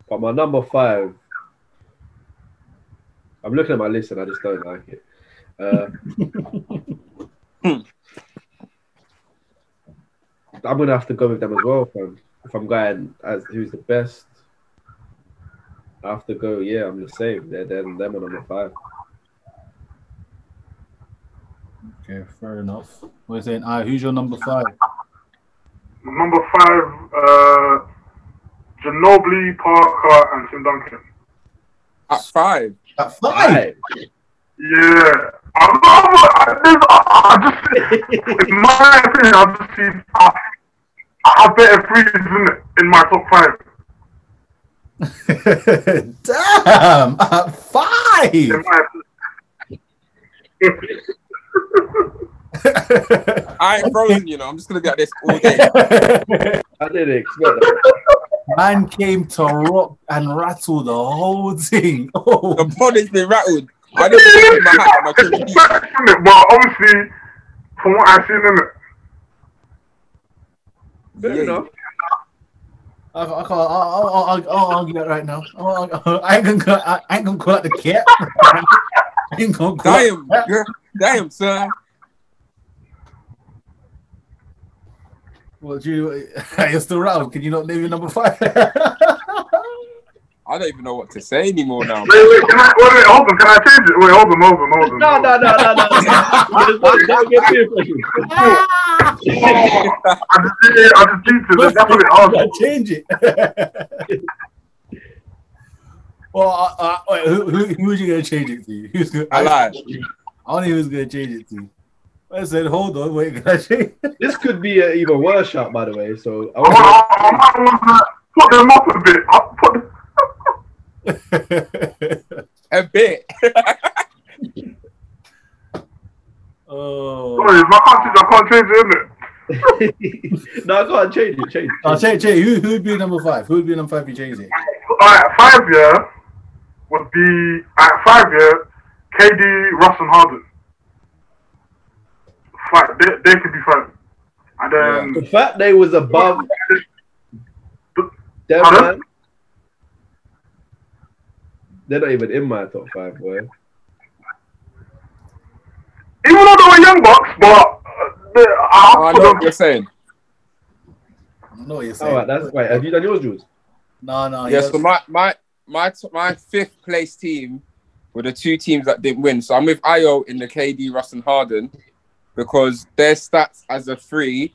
Speaker 4: But my number five, I'm looking at my list and I just don't like it. Uh, I'm gonna have to go with them as well. If I'm, if I'm going as who's the best, I have to go. Yeah, I'm the same. They're them. Them are number five.
Speaker 3: Okay, fair enough. We're saying, all right, who's your number five?
Speaker 6: Number five, uh, Ginobili, Parker, and Tim Duncan.
Speaker 5: At five.
Speaker 3: At five.
Speaker 6: Yeah. I love I, this, I just, in my opinion, I just see I, I better threes in, it, in my top five.
Speaker 3: Damn, at five.
Speaker 6: In my opinion.
Speaker 5: I ain't frozen, you know. I'm just gonna get this all day.
Speaker 4: I didn't expect that.
Speaker 3: Man came to rock and rattle the whole thing. Oh,
Speaker 5: The pod has been rattled. I didn't put my hat on my
Speaker 6: It's
Speaker 5: cricket.
Speaker 6: facts, innit? But obviously, from what I've seen in it,
Speaker 4: Fair
Speaker 5: Yeah.
Speaker 4: enough.
Speaker 3: I, I can't. I'll, I'll, I'll, I'll argue that right now. I'll- I'll- I ain't gonna. call- I, I ain't gonna call out the cat. I ain't gonna call
Speaker 5: Damn,
Speaker 3: the cat.
Speaker 5: yeah, damn, sir.
Speaker 3: What you? You're still around. Can you not name your number five?
Speaker 5: I don't even know what to say anymore now.
Speaker 6: wait, wait, can I, wait, wait, hold on, can I change it? Wait, hold on, hold on, hold on.
Speaker 4: No, no, no, no, no. Don't- Don't get too frustrated.
Speaker 6: I just did it, I just did it. That's what it
Speaker 3: I
Speaker 6: asked.
Speaker 3: change it. well, uh, uh, wait, who, who, who's you gonna change it to? Who's gonna,
Speaker 5: I lied.
Speaker 3: I don't know who's gonna change it to. I said, hold on, wait, can I change?
Speaker 4: This could be an even worse shot, by the way. So I
Speaker 6: I,
Speaker 4: want
Speaker 6: I, I might want to put them up a bit. I put,
Speaker 5: A bit.
Speaker 3: oh,
Speaker 6: sorry, I can't change, I can't change it, innit?
Speaker 4: no, I can't change it. Change.
Speaker 3: I'll
Speaker 4: it.
Speaker 3: change, change. Who, who'd be number five? Who'd be number five? if You change it.
Speaker 6: Alright, five year would be at five year, KD, Russ and Harden. Five, they, they could be five. And then
Speaker 4: The fact they was above them, man, they're not even in my top five, boy.
Speaker 6: even though they were young bucks, but uh, they, I
Speaker 5: Oh, I know
Speaker 6: them,
Speaker 5: what you're saying.
Speaker 3: I know what you're saying.
Speaker 4: All right, that's right. Have you done yours, Jules?
Speaker 3: No, no.
Speaker 5: Yeah,
Speaker 3: yes.
Speaker 5: so my my my t- my fifth place team were the two teams that didn't win. So I'm with Io in the KD, Russ and Harden because their stats as a three,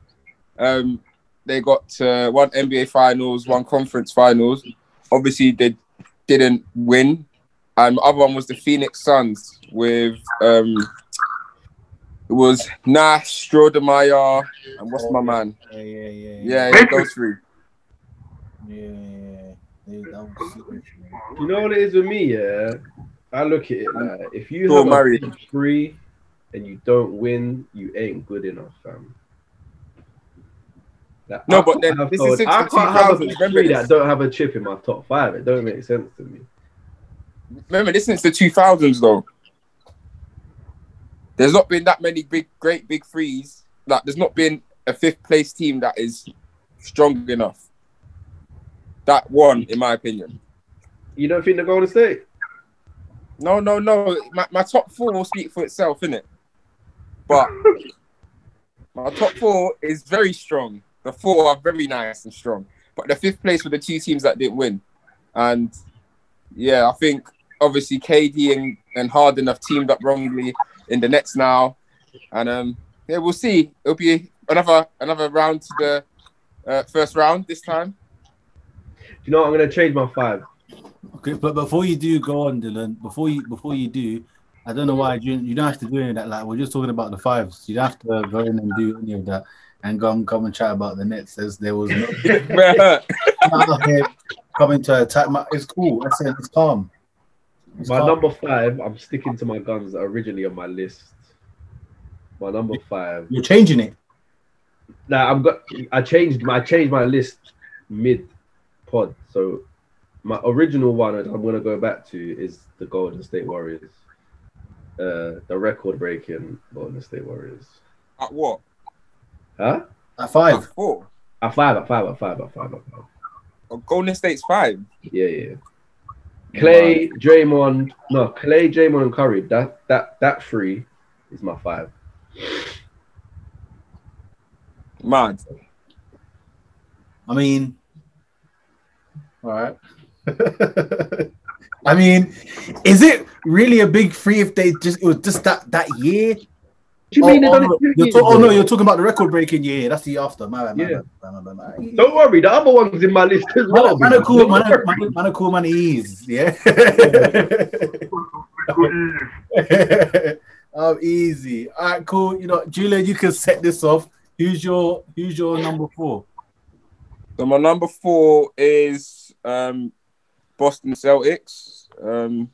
Speaker 5: um, they got uh, one NBA Finals, one Conference Finals. Obviously, they didn't win, and the other one was the Phoenix Suns with um, it was Nash, Stoudemire, and what's my man?
Speaker 3: Yeah, yeah, yeah.
Speaker 5: Yeah,
Speaker 3: Yeah,
Speaker 5: yeah those three.
Speaker 3: yeah. yeah. They- that was super,
Speaker 4: You know what it is with me, yeah? I look at it like if you
Speaker 5: Go
Speaker 4: have
Speaker 5: Murray.
Speaker 4: a three and you don't win, you ain't good enough, fam. Like,
Speaker 5: No,
Speaker 4: I
Speaker 5: but then this
Speaker 4: those-
Speaker 5: is
Speaker 4: I can't have a
Speaker 5: 2000s,
Speaker 4: big three that don't have a chip in my top five. It don't make sense to me.
Speaker 5: Remember, this is the 2000s though. There's not been that many big, great big threes. Like, there's not been a fifth place team that is strong enough. that one, in my opinion.
Speaker 4: You don't think the Golden State?
Speaker 5: No, no, no. My, my top four will speak for itself, innit? But my top four is very strong. The four are very nice and strong. But the fifth place were the two teams that didn't win. And yeah, I think obviously KD and, and Harden have teamed up wrongly in the Nets now. And um, yeah, we'll see. It'll be another another round to the uh, first round this time.
Speaker 4: Do you know what? I'm gonna change my five.
Speaker 3: Okay, but before you do go on, Dylan, before you before you do, I don't know why you, you don't have to do any of that. Like we're just talking about the fives. You don't have to go in and do any of that and go and come and chat about the Nets. There's, there was no
Speaker 5: Bruh.
Speaker 3: out here coming to attack. My, it's cool. I said it's calm. It's
Speaker 4: My
Speaker 3: calm.
Speaker 4: number five, I'm sticking to my guns originally on my list. My number five.
Speaker 3: You're changing it.
Speaker 4: Now I'm got. I changed. My I changed my list mid pod. So my original one that I'm gonna go back to is the Golden State Warriors. Uh, the record-breaking Golden State Warriors.
Speaker 5: At what?
Speaker 4: Huh?
Speaker 3: At
Speaker 5: At
Speaker 3: five.
Speaker 5: four.
Speaker 4: At five. At five. At five. At five. At five.
Speaker 5: Oh, Golden State's five.
Speaker 4: Yeah, yeah. Klay, Draymond, no, Klay, Draymond, and Curry. That that that three is my five.
Speaker 5: Mad.
Speaker 3: I mean, all right. I mean, is it really a big free if they just it was just that that year?
Speaker 4: Do you
Speaker 3: Oh,
Speaker 4: mean? they
Speaker 3: oh, no,
Speaker 4: two
Speaker 3: you're
Speaker 4: years
Speaker 3: ta- oh no, you're talking about the record breaking year. That's the after. My bad, my
Speaker 4: Yeah.
Speaker 3: bad, my bad, my bad.
Speaker 4: Don't worry, the other one's in my list as well.
Speaker 3: Man, man, are cool,
Speaker 4: Don't
Speaker 3: man, man, man, cool, man, ease, yeah. oh, easy. All right, cool. You know, Julian, you can set this off. Who's your Who's your number four?
Speaker 5: So my number four is um, Boston Celtics. Um,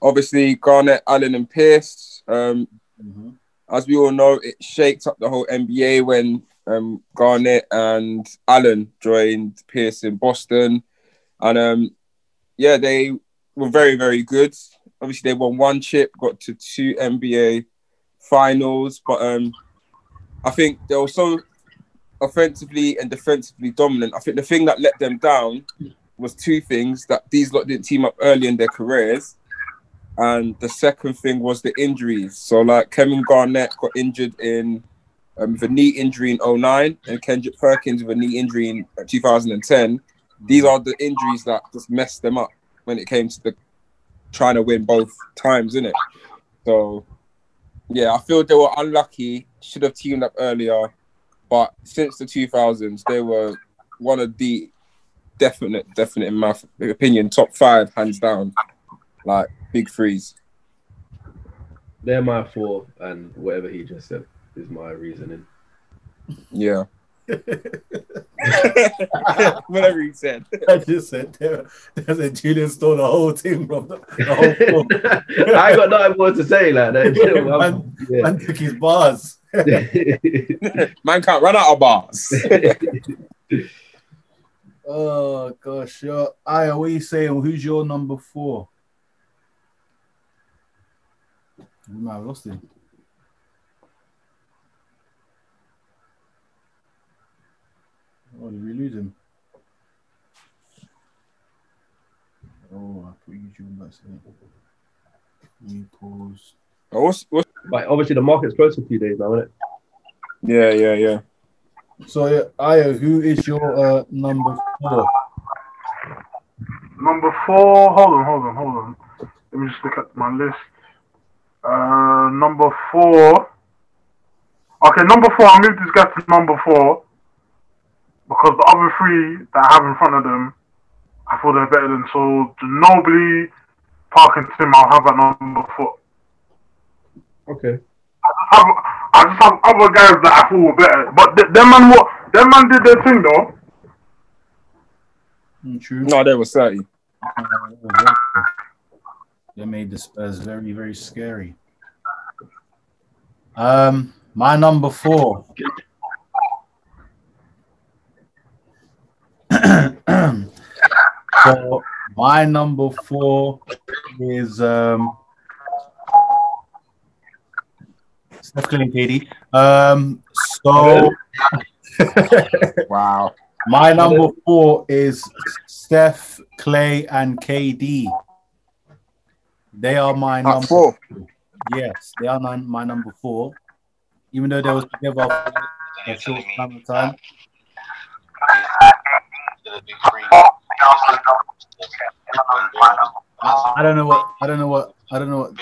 Speaker 5: obviously, Garnett, Allen, and Pierce. Um, as we all know, it shaked up the whole NBA when um, Garnett and Allen joined Pierce in Boston, and um, yeah, they were very, very good. Obviously, they won one chip, got to two NBA finals, but um, I think they were so offensively and defensively dominant. I think the thing that let them down was two things that these lot didn't team up early in their careers. And the second thing was the injuries. So like Kevin Garnett got injured in um, with a knee injury in 09 and Kendrick Perkins with a knee injury in 2010. These are the injuries that just messed them up when it came to the trying to win both times, innit? So yeah, I feel they were unlucky, should have teamed up earlier. But since the 2000s, they were one of the definite, definite in my opinion, top five, hands down. Like big threes.
Speaker 4: They're my four, and whatever he just said is my reasoning.
Speaker 5: Yeah. Whatever he said.
Speaker 3: I just said there, there's a Julian stole the whole thing from the, the whole floor.
Speaker 4: I ain't got nothing more to say like that.
Speaker 3: man,
Speaker 4: Yeah.
Speaker 3: man took his bars.
Speaker 5: Man can't run out of bars.
Speaker 3: Oh gosh, yo, Aya, what are you saying? Who's your number four? We might have lost him. Oh, did we lose him? Oh, I put YouTube back saying. We pause.
Speaker 5: Oh, what's, what's,
Speaker 4: but obviously, the market's close a few days now, isn't it?
Speaker 5: yeah, yeah, yeah.
Speaker 3: So, yeah, Aya, who is your uh, number four?
Speaker 6: Number four. Hold on, hold on, hold on. Let me just look at my list. Uh, number four. Okay, number four. I moved this guy to number four because the other three that I have in front of them, I feel they're better than. So Ginobili, Park, and Tim, I'll have at number four.
Speaker 4: Okay.
Speaker 6: I have, I just have other guys that I feel were better. But th- them man, what? Them man did their thing though.
Speaker 3: Mm, True.
Speaker 5: No, they were 30.
Speaker 3: They made the Spurs very, very scary. Um, my number four. so my number four is um Steph Curry and Um, so
Speaker 5: Wow.
Speaker 3: My number four is Steph, Klay, and KD. They are my number
Speaker 5: four.
Speaker 3: Yes, they are my, my number four. Even though they was together for a short time of time. I, I don't know what I don't know what I don't know what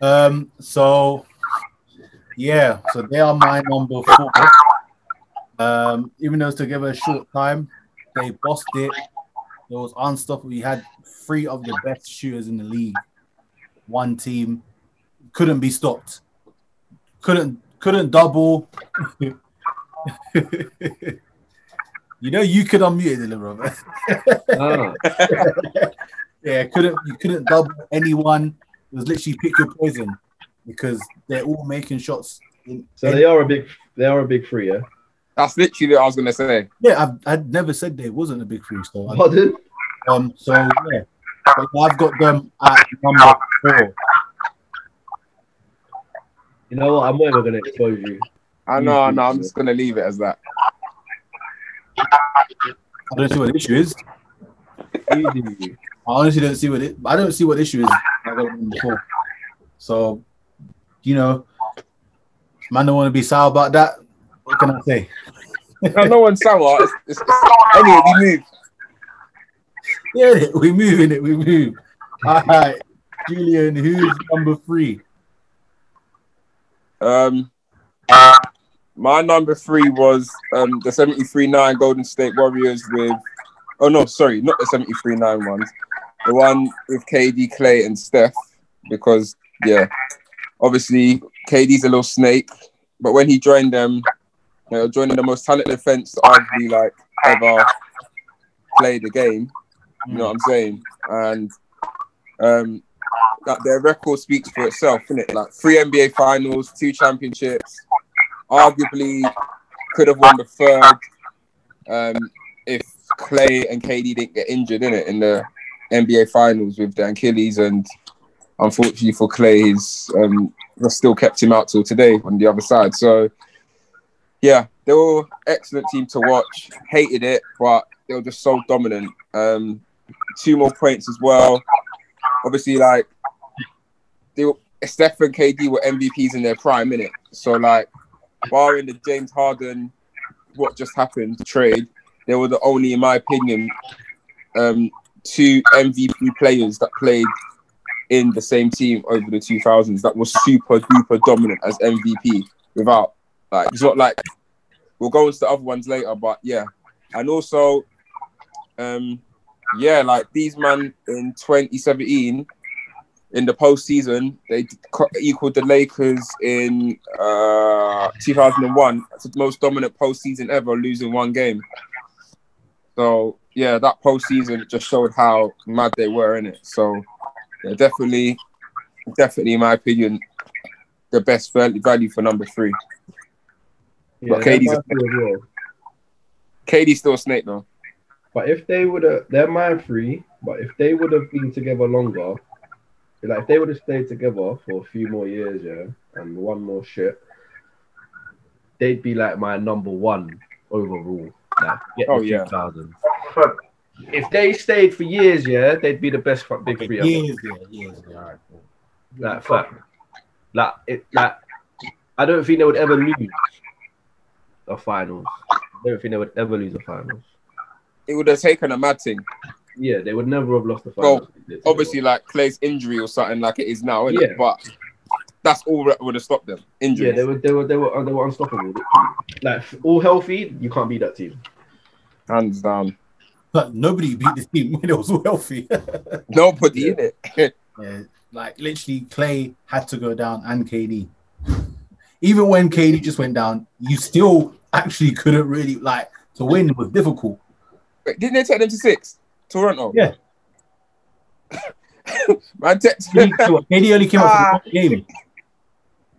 Speaker 3: um so yeah, so they are my number four. Um even though it's together a short time, they bossed it. It was unstoppable. We had three of the best shooters in the league. One team couldn't be stopped. Couldn't couldn't double. you know you could unmute it, little brother.
Speaker 4: Ah,
Speaker 3: yeah, couldn't you couldn't double anyone. It was literally pick your poison because they're all making shots. In,
Speaker 4: so they are a big, they are a big three, yeah.
Speaker 5: That's literally what I was gonna say.
Speaker 3: yeah, I've, I'd never said they wasn't a big free so I-
Speaker 4: Pardon?
Speaker 3: Um, so yeah, but I've got them at number four.
Speaker 4: You know what? I'm never gonna expose you.
Speaker 5: I know, I know. I'm just gonna leave it as that.
Speaker 3: I don't see what the issue is.
Speaker 4: You do.
Speaker 3: I honestly don't see what it. I don't see what the issue is. I got them before. So, you know, man, don't want to be sour about that. What can I say?
Speaker 5: No, no one's sour. It's, it's, it's, anyway, we move.
Speaker 3: Yeah, we move in it. We move. All right, Julian, who's number three?
Speaker 5: Um, my number three was um the 73-9 Golden State Warriors with. Oh no, sorry, not the 73-9 ones. The one with KD, Klay, and Steph, because yeah, obviously KD's a little snake, but when he joined them, you know, joining the most talented defense to arguably like ever play the game. You know what I'm saying? And um, that their record speaks for itself, isn't it? Like three NBA finals, two championships, arguably could have won the third um, if Klay and KD didn't get injured in it in the NBA finals with the Achilles, and unfortunately for Klay, he's um, still kept him out till today on the other side. So yeah, they were excellent team to watch. Hated it, but they were just so dominant. Um, two more points as well. Obviously, like they were, Steph and KD were MVPs in their prime, minute. So like, barring the James Harden, what just happened trade, they were the only, in my opinion, um, two MVP players that played in the same team over the 2000s that was super duper dominant as MVP without like it's not like we'll go into the other ones later, but yeah, and also um yeah, like these man in 2017 in the postseason, they equaled the Lakers in uh 2001. It's the most dominant postseason ever, losing one game. So yeah, that postseason just showed how mad they were in it. So yeah, definitely, definitely, in my opinion, the best value for number three.
Speaker 4: Yeah,
Speaker 5: But a-
Speaker 4: well.
Speaker 5: KD's still a snake though.
Speaker 4: But if they would have, they're my three. But if they would have been together longer, like if they would have stayed together for a few more years, yeah, and one more shit, they'd be like my number one overall. Like, get
Speaker 5: Oh, yeah.
Speaker 4: 2000s. If they stayed for years, yeah, they'd be the best fu- big three.
Speaker 3: Years, yeah, years. Yeah, all right, cool.
Speaker 4: Like, fuck. Like, it, like, I don't think they would ever lose the finals. I don't think they would ever lose the finals.
Speaker 5: It would have taken a mad thing.
Speaker 4: Yeah, they would never have lost the
Speaker 5: Well,
Speaker 4: finals.
Speaker 5: Obviously, like Klay's injury or something like it is now, innit?
Speaker 4: Yeah.
Speaker 5: But that's all that would have stopped them. Injuries.
Speaker 4: Yeah, they were they were they were they were unstoppable. Like all healthy, you can't beat that team.
Speaker 5: Hands down.
Speaker 3: But nobody beat this team when it was all healthy.
Speaker 5: Nobody in it.
Speaker 3: yeah, like literally, Klay had to go down and KD. Even when KD just went down, you still actually couldn't really like to win was difficult.
Speaker 5: Wait, didn't they take them to six? Toronto.
Speaker 3: Yeah.
Speaker 5: Man, te-
Speaker 3: KD only came out
Speaker 5: Ah.
Speaker 3: for the game.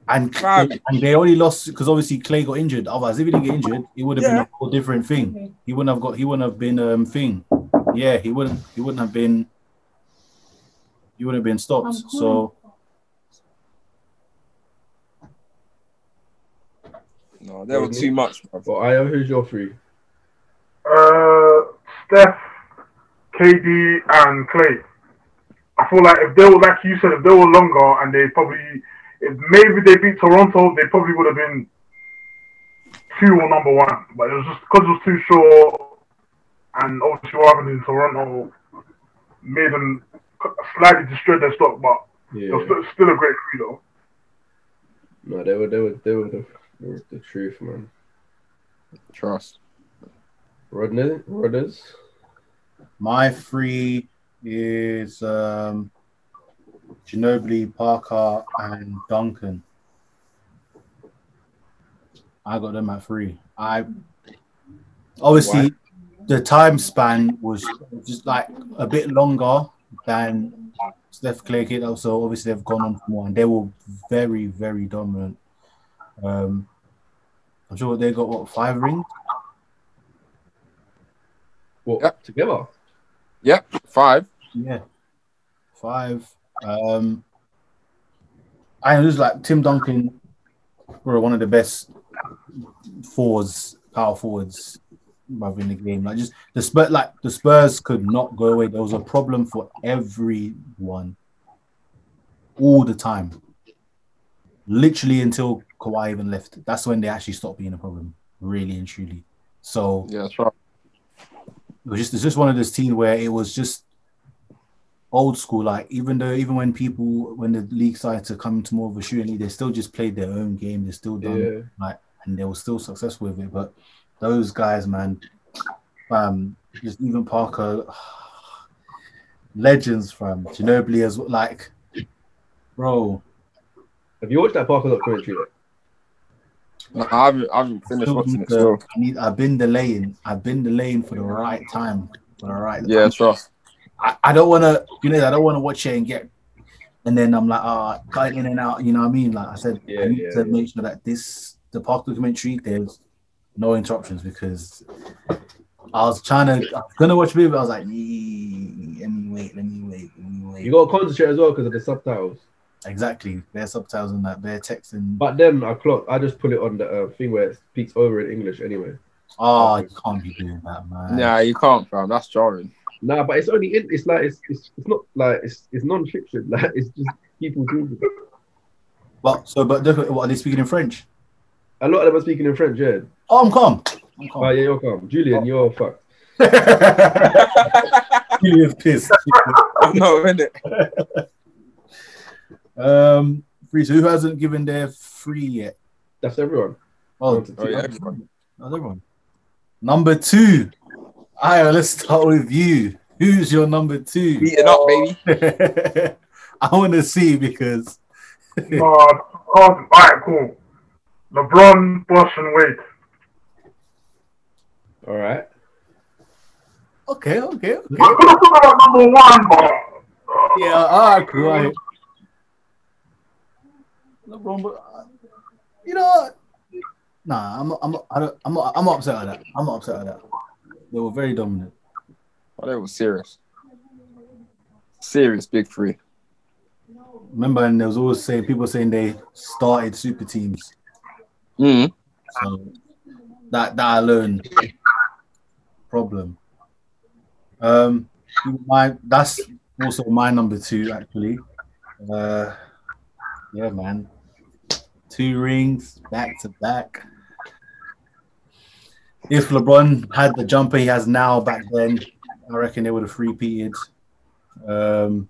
Speaker 3: And,
Speaker 5: Fam.
Speaker 3: and they only lost because obviously Klay got injured. Otherwise, if he didn't get injured, it would have been a whole different thing. He wouldn't have got. He wouldn't have been um thing. Yeah, he wouldn't. He wouldn't have been. He wouldn't have been stopped. So
Speaker 5: No, they were too much. bruv.
Speaker 4: I Io, who's your three?
Speaker 6: Uh, Steph, KD, and Klay. I feel like if they were, like you said, if they were longer and they probably, if maybe they beat Toronto, they probably would have been two or number one. But it was just because it was too short, and obviously what happened in Toronto made them slightly destroy their stock. But it
Speaker 4: Yeah.
Speaker 6: was still, still a great three though.
Speaker 4: No, they were they were they were the, they were the truth, man.
Speaker 5: Trust.
Speaker 4: Rodney, Rodgers.
Speaker 3: My free is um, Ginobili, Parker, and Duncan. I got them at three. I obviously the time span was just like a bit longer than Steph Klay Kid. Also, obviously they've gone on for more, and they were very, very dominant. Um, I'm sure they got what five rings.
Speaker 4: What
Speaker 5: Yep.
Speaker 4: together?
Speaker 5: Yep, five.
Speaker 3: Yeah, five. Um, I was like Tim Duncan were one of the best forwards, power forwards, in the game. Like just the Spurs, like the Spurs could not go away. There was a problem for everyone, all the time. Literally until Kawhi even left. That's when they actually stopped being a problem, really and truly. So
Speaker 5: Yeah, that's right.
Speaker 3: it was just it's just one of those teams where it was just old school. Like even though even when people when the league started to come to more of a shooting league, they still just played their own game. They still done
Speaker 4: Yeah.
Speaker 3: like and they were still successful with it. But those guys, man, um, just even Parker, legends from Ginobili as well. Like, bro,
Speaker 4: Have you watched that Parker documentary? yet?
Speaker 5: No, I haven't, I haven't finished watching it still.
Speaker 3: I need, I've been delaying. I've been delaying for the right time. For the right.
Speaker 5: Yeah, trust.
Speaker 3: I, I don't want to, you know, I don't want to watch it and get, and then I'm like, ah, cut in and out. You know what I mean? Like I said,
Speaker 4: Yeah,
Speaker 3: I need
Speaker 4: yeah,
Speaker 3: to
Speaker 4: yeah.
Speaker 3: make sure that this the park documentary there's no interruptions because I was trying to, I was gonna watch a movie, but I was like, "Yee, let me wait, let me wait, let me wait.
Speaker 4: You got to concentrate as well because of the subtitles.
Speaker 3: exactly. There's subtitles and that. Bare text and
Speaker 4: But then I clock. I just put it on the uh, thing where it speaks over in English anyway.
Speaker 3: oh, you can't be doing that, man.
Speaker 5: Nah, you can't, fam. That's jarring.
Speaker 4: Nah, but it's only in, it's like it's, it's it's not like it's it's non-fiction. Like it's just people talking.
Speaker 3: But so, but look, what are they speaking in French?
Speaker 4: A lot of them are speaking in French. Yeah.
Speaker 3: Oh, I'm calm. I'm
Speaker 4: Oh
Speaker 3: calm.
Speaker 4: yeah, you're calm. Julian, you're fucked.
Speaker 3: Julian's pissed.
Speaker 5: no, innit?
Speaker 3: Um, free. So who hasn't given their free yet?
Speaker 4: That's everyone.
Speaker 3: Oh,
Speaker 4: to
Speaker 5: Oh,
Speaker 4: two.
Speaker 5: yeah, everyone.
Speaker 3: another one. Number two. Ayo, let's start with you. Who's your number two?
Speaker 5: Beating up, baby.
Speaker 3: I want to see because
Speaker 6: Uh, oh, all right, cool. LeBron, Bosh, and Wade.
Speaker 4: All right.
Speaker 3: okay, okay, okay.
Speaker 6: I could have put them at number one, but uh,
Speaker 3: Yeah, all right, cool. all right. LeBron, but uh, you know what? Nah, I'm, I'm, I don't, I'm, I'm upset at that. I'm not upset at that. They were very dominant.
Speaker 5: Oh, they were serious. Serious big three.
Speaker 3: Remember, and there was always saying people saying they started super teams.
Speaker 5: Mm.
Speaker 3: So that that alone problem. Um, my that's also my number two actually. Uh, yeah, man, two rings back to back. If LeBron had the jumper he has now back then, I reckon they would have repeated. Um,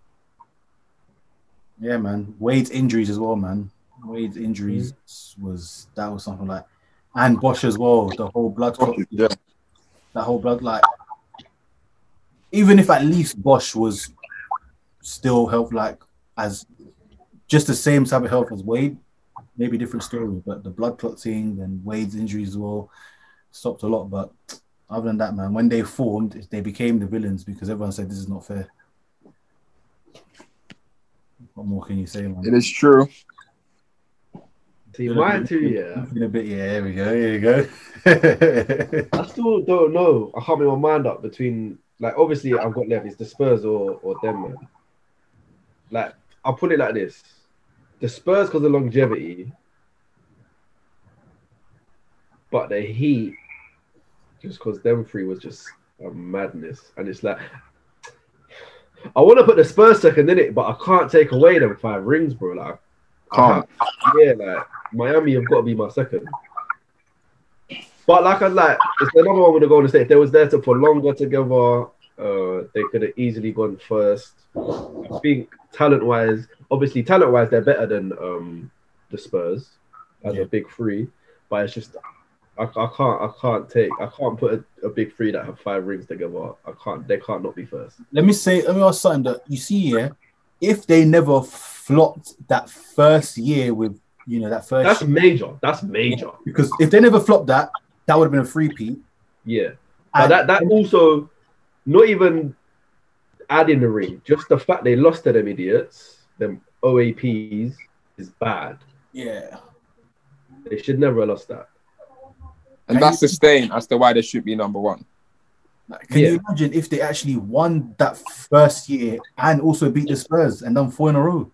Speaker 3: yeah, man. Wade's injuries as well, man. Wade's injuries was that was something like, and Bosh as well. The whole blood clot
Speaker 5: Yeah.
Speaker 3: that whole blood like even if at least Bosh was still health like as just the same type of health as Wade, maybe different story. But the blood clot thing and Wade's injuries as well stopped a lot. But other than that, man, when they formed, they became the villains because everyone said this is not fair. What more can you say, man?
Speaker 5: It is true.
Speaker 4: See, mine too. Yeah.
Speaker 3: In a bit, yeah. There we go. Here we go.
Speaker 4: I still don't know. I can't make my mind up between like obviously I've got left it's the Spurs or or them man. Like I'll put it like this: the Spurs because of longevity, but the Heat, just because them three was just a madness, and it's like. I want to put the Spurs second in it, but I can't take away them five rings, bro. Like,
Speaker 5: Can't.
Speaker 4: yeah, like Miami have got to be my second. But like I like, it's another one with the Golden State. If they was there to for longer together, uh, they could have easily gone first. I think talent wise, obviously talent wise, they're better than um the Spurs as
Speaker 3: Yeah.
Speaker 4: a big three. But it's just I, I can't I can't take I can't put a, a big three that have five rings together. I can't they can't not be first.
Speaker 3: Let me say, let me ask something that you see here. If they never flopped that first year with, you know, that first
Speaker 4: That's major. That's major.
Speaker 3: because if they never flopped that, that would have been a free peat.
Speaker 4: Yeah. But that that also not even adding the ring, just the fact they lost to them idiots, them OAPs is bad.
Speaker 3: yeah.
Speaker 4: They should never have lost that.
Speaker 5: And that's the stain as to why they should be number one.
Speaker 3: Can
Speaker 4: Yeah.
Speaker 3: you imagine if they actually won that first year and also beat the Spurs and done four in a row?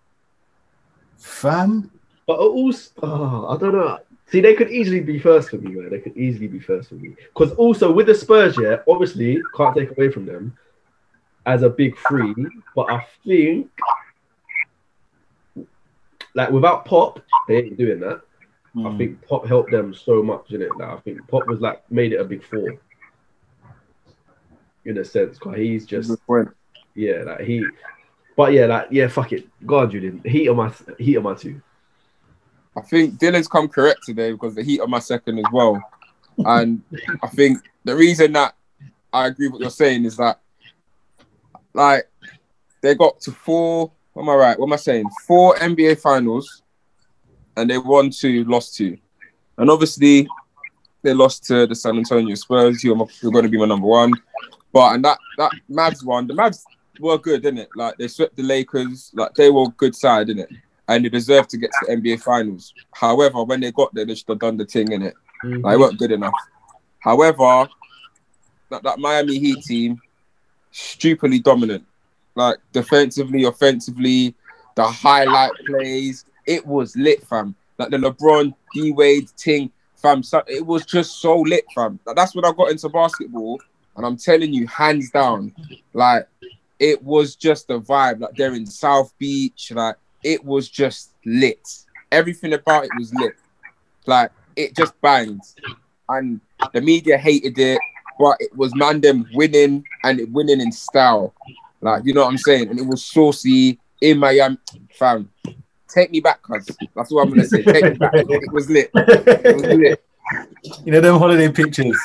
Speaker 3: Fam,
Speaker 4: But also, oh, I don't know. See, they could easily be first for me, man. They could easily be first for me. Because also with the Spurs, yeah, obviously can't take away from them as a big three. But I think, like without Pop, they ain't doing that. I
Speaker 3: Mm.
Speaker 4: think Pop helped them so much in it. Like, I think Pop was like made it a big four, in a sense. Cause he's just yeah, like he. But yeah, like yeah, fuck it. Go on, Julian. Heat on my heat on my two.
Speaker 5: I think Dylan's come correct today because the heat on my second as well. And I think the reason that I agree with what you're saying is that, like, they got to four. What am I right? What am I saying? Four NBA finals, and they won two, lost two, and obviously they lost to the San Antonio Spurs. Are going to be my number one, but and that that Mavs one, the Mavs were good, didn't it? Like they swept the Lakers. Like they were a good side, didn't it? And they deserved to get to the NBA finals. However, when they got there, they should have done the thing in it. Like, it weren't good enough. However, that, that Miami Heat team, stupidly dominant. Like defensively, offensively, the highlight plays, it was lit, fam. Like the LeBron, D Wade thing, fam. So, it was just so lit, fam. Like, that's when I got into basketball, and I'm telling you, hands down, like it was just a vibe. Like they're in South Beach, like it was just lit. Everything about it was lit. Like it just banged. And the media hated it, but it was man them winning and it winning in style. Like, you know what I'm saying? And it was saucy in Miami. Fam, take me back, cuz. That's what I'm gonna say. Take me back. It was lit. It was lit.
Speaker 3: you know them holiday pictures.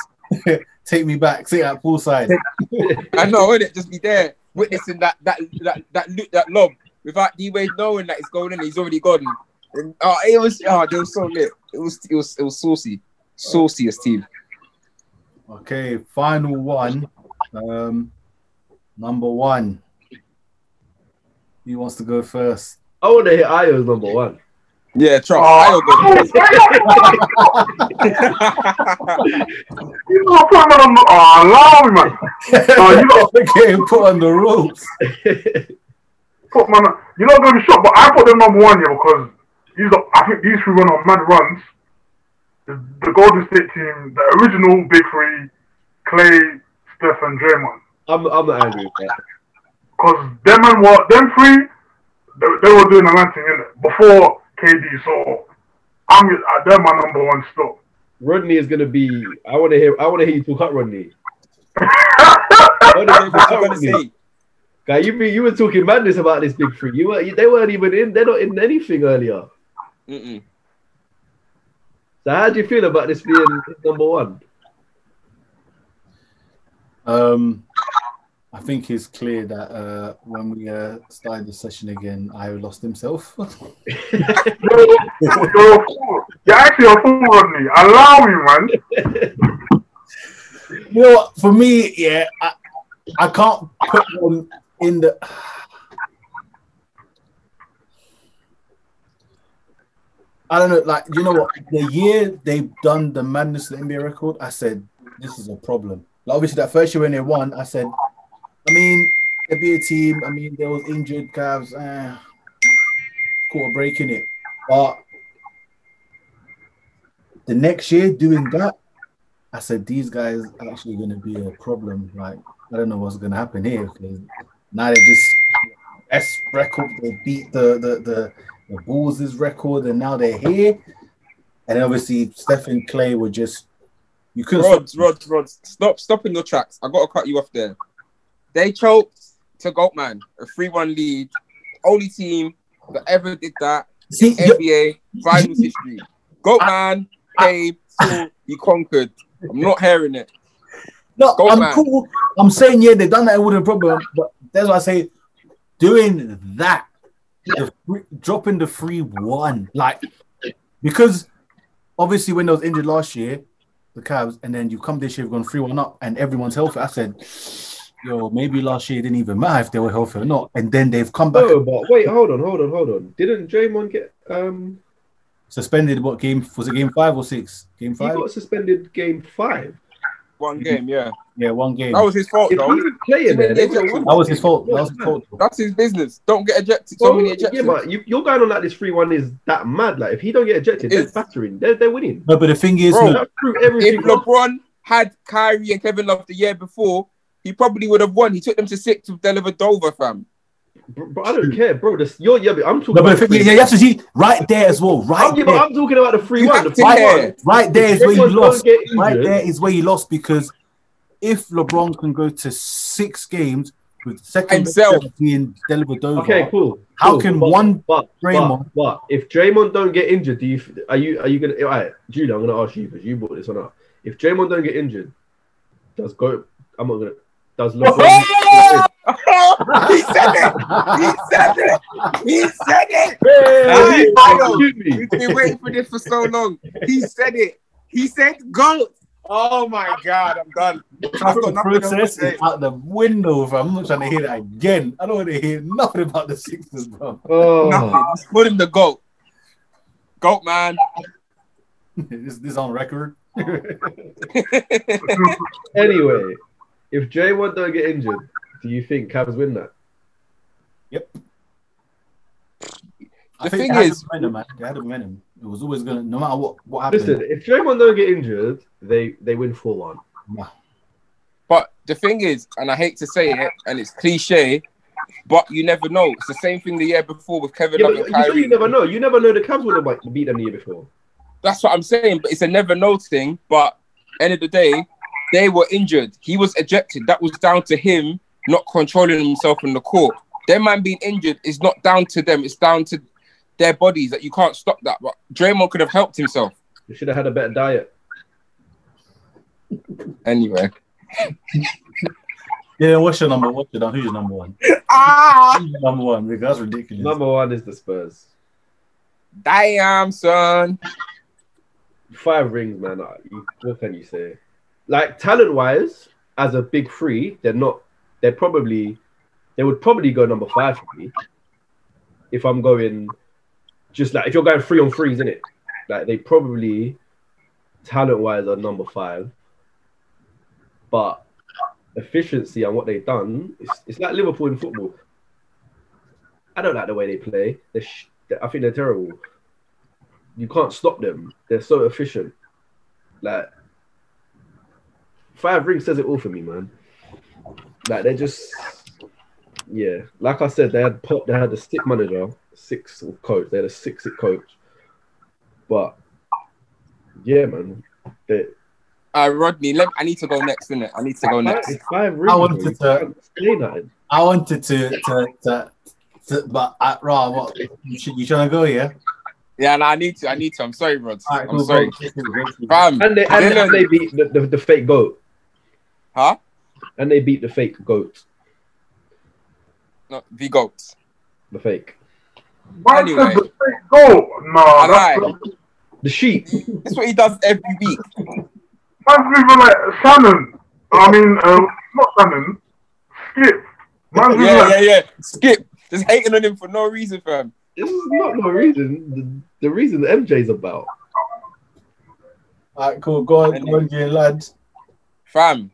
Speaker 3: Take me back, sit at poolside.
Speaker 5: I know, innit? Just be there witnessing that that that that loop, that lob without D Wade knowing that it's going in, he's already gone. And, oh, it was oh, they were so lit. It was it was it was saucy, sauciest team.
Speaker 3: Okay, final one. Um, number one. Who wants to go first?
Speaker 4: I want to hit Io's number one.
Speaker 5: Yeah, trust.
Speaker 6: Oh.
Speaker 5: Um, oh, I don't
Speaker 6: you know, put man on the. Oh, allow me, man. Oh, you know,
Speaker 3: Getting put on the ropes.
Speaker 6: put man. You're not going to be shocked, but I put them number one here because these are. I think these three went on mad runs. The, the Golden State team, the original Big Three, Klay, Steph, and Draymond.
Speaker 4: I'm I'm not angry with that.
Speaker 6: Because them and what them three, they, they were doing a man thing in it before KD. So I'm uh, they're my number one still.
Speaker 4: Rodney is gonna be. I want to hear. I want to hear you talk up Rodney. I wanna hear you
Speaker 5: What
Speaker 4: talk
Speaker 5: you
Speaker 4: up
Speaker 5: gonna
Speaker 4: Rodney. Guy, you be, you were talking madness about this big three. You were they weren't even in. They're not in anything earlier.
Speaker 5: Mm-mm.
Speaker 4: So how do you feel about this being number one?
Speaker 3: Um, I think it's clear that uh, when we uh, started the session again, I lost himself.
Speaker 6: You're, you're a fool. You're actually a fool, Rodney. Allow me, man.
Speaker 3: you know what? For me, yeah, I, I can't put them in the. I don't know, like you know what? The year they've done the madness of the NBA record, I said this is a problem. Like obviously that first year when they won, I said, I mean, there'd be a team. I mean, there was injured Cavs, uh, caught a break in it, but the next year doing that, I said these guys are actually going to be a problem. Like I don't know what's going to happen here. 'cause now they just S record. They beat the the the, the Bulls' record, and now they're here. And obviously, Stephen Klay were just you couldn't.
Speaker 5: Rods,
Speaker 3: stop-
Speaker 5: Rods, Rods, stop, stop in your tracks. I gotta cut you off there. They choked to Goatman, a 3-1 lead. Only team that ever did that
Speaker 3: See,
Speaker 5: in NBA finals history. Goatman came, he conquered. I'm not hearing it.
Speaker 3: No,
Speaker 5: Go,
Speaker 3: I'm
Speaker 5: man.
Speaker 3: cool. I'm saying yeah, they've done that with a problem, but that's why I say doing that, the free, dropping the free one, like because obviously when they was injured last year, the Cavs, and then you come this year, you've gone three one up, and everyone's healthy. I said, yo, maybe last year it didn't even matter if they were healthy or not, and then they've come back
Speaker 4: No, but wait, hold on, hold on, hold on. Didn't Draymond get um?
Speaker 3: suspended. What game was it? Game five or six? Game five.
Speaker 4: He
Speaker 3: five?
Speaker 4: got suspended game five.
Speaker 5: One game, yeah.
Speaker 3: Yeah, one game.
Speaker 5: That was his fault,
Speaker 4: If he
Speaker 5: though.
Speaker 4: was playing there, they
Speaker 5: That
Speaker 4: would've.
Speaker 3: That was his fault. That was his fault.
Speaker 5: That's his business. Don't get ejected. So
Speaker 4: Well,
Speaker 5: many
Speaker 4: yeah, but you, you're going on like this three one is that mad. Like if he don't get ejected, they're battering. They're they're winning.
Speaker 3: No, but the thing is,
Speaker 5: Bro,
Speaker 3: look,
Speaker 4: That's true.
Speaker 5: if LeBron had Kyrie and Kevin Love the year before, he probably would have won. He took them to six with Dellavedova, fam.
Speaker 4: Bro, bro, I don't care, bro. This, you're, yeah, but I'm talking
Speaker 3: no, but
Speaker 4: about.
Speaker 3: the thing, yeah, you have to see right there as well. Right
Speaker 4: I'm, but
Speaker 3: there.
Speaker 4: I'm talking about the three
Speaker 5: You
Speaker 4: one. The
Speaker 5: to
Speaker 4: free
Speaker 5: care.
Speaker 4: one.
Speaker 3: Right there is where you lost. Right there is where you lost because if LeBron can go to six games with second best
Speaker 5: Himself.
Speaker 3: player being Dellavedova,
Speaker 4: Okay, cool.
Speaker 3: How
Speaker 4: cool.
Speaker 3: can
Speaker 4: but,
Speaker 3: one
Speaker 4: but,
Speaker 3: Draymond-
Speaker 4: But, but if Draymond don't get injured, do you are you are you gonna? All right, Julie, I'm gonna ask you because you brought this one up. If Draymond don't get injured, does go? I'm not gonna. Does LeBron?
Speaker 5: he said it. He said it. He said it.
Speaker 4: Hey,
Speaker 5: Hey,
Speaker 4: don't shoot me.
Speaker 5: We've been waiting for this for so long. He said it. He said goat. Oh my god, I'm done. I've got to
Speaker 3: process
Speaker 5: say.
Speaker 3: is out the window. If I'm not trying to hear that again, I don't want to hear nothing about the Sixers, bro.
Speaker 4: Oh,
Speaker 5: Nothing. Just put him the goat. Goat man.
Speaker 3: is this on record?
Speaker 4: anyway, if Draymond don't get injured, do you think Cavs win that?
Speaker 3: I
Speaker 5: The
Speaker 3: think
Speaker 5: thing
Speaker 3: they had
Speaker 5: is-
Speaker 3: the momentum, man. They had the momentum. It was always gonna, no matter what what happened.
Speaker 4: Listen, if Draymond don't get injured, they they win four one.
Speaker 3: nah.
Speaker 5: But the thing is, and I hate to say it, and it's cliche, but you never know. It's the same thing the year before with Kevin
Speaker 4: Yeah,
Speaker 5: Love
Speaker 4: but
Speaker 5: and
Speaker 4: you, say you never know. You never know the Cavs would have beat them the year before.
Speaker 5: That's what I'm saying. But it's a never know thing. But end of the day, they were injured. He was ejected. That was down to him not controlling himself in the court. Their man being injured is not down to them. It's down to their bodies that you can't stop that. But Draymond could have helped himself.
Speaker 4: They should have had a better diet.
Speaker 5: Anyway.
Speaker 3: Yeah, what's your number? What's your number? Who's your number one?
Speaker 5: Ah,
Speaker 3: Who's your number one? Because that's ridiculous.
Speaker 4: Number one is the Spurs.
Speaker 5: damn, son.
Speaker 4: Five rings, man. What can you say? Like talent wise, as a big three, they're not. They're probably. They would probably go number five for me. If I'm going, just like if you're going three on threes, in it, like they probably, talent wise, are number five. But efficiency and what they've done, it's, it's like Liverpool in football. I don't like the way they play. Sh- I think they're terrible. You can't stop them. They're so efficient. Like five rings says it all for me, man. Like they're just, yeah. Like I said, they had pop. They had a stick manager, six coach. They had a six coach, but yeah, man. They,
Speaker 5: Uh, Rodney, let, I need to go next, innit? I need to go next.
Speaker 4: It's five rings.
Speaker 3: I wanted to-
Speaker 4: can't.
Speaker 3: I wanted to to to, to but I, Ra, what you, should, you trying to go? Yeah.
Speaker 5: Yeah, no, I need to. I need to. I'm sorry, Rod.
Speaker 3: All right,
Speaker 5: I'm sorry.
Speaker 3: go. Go, go.
Speaker 4: And they and, and they beat the, the, the fake goat.
Speaker 5: Huh?
Speaker 4: And they beat the fake goat.
Speaker 5: No, the goats.
Speaker 4: The fake.
Speaker 6: Man
Speaker 5: Anyway.
Speaker 6: the fake goal. No,
Speaker 5: I.
Speaker 4: The sheep.
Speaker 5: That's what he does every week.
Speaker 6: man's even like Shannon. I mean, uh, not Shannon. Skip. Man's
Speaker 5: Yeah,
Speaker 6: like,
Speaker 5: yeah, yeah. Skip. Just hating on him for no reason, fam.
Speaker 4: This is not no reason. The, the reason the MJ's about.
Speaker 3: All right, cool. Go on, go on, you lad.
Speaker 5: Fam.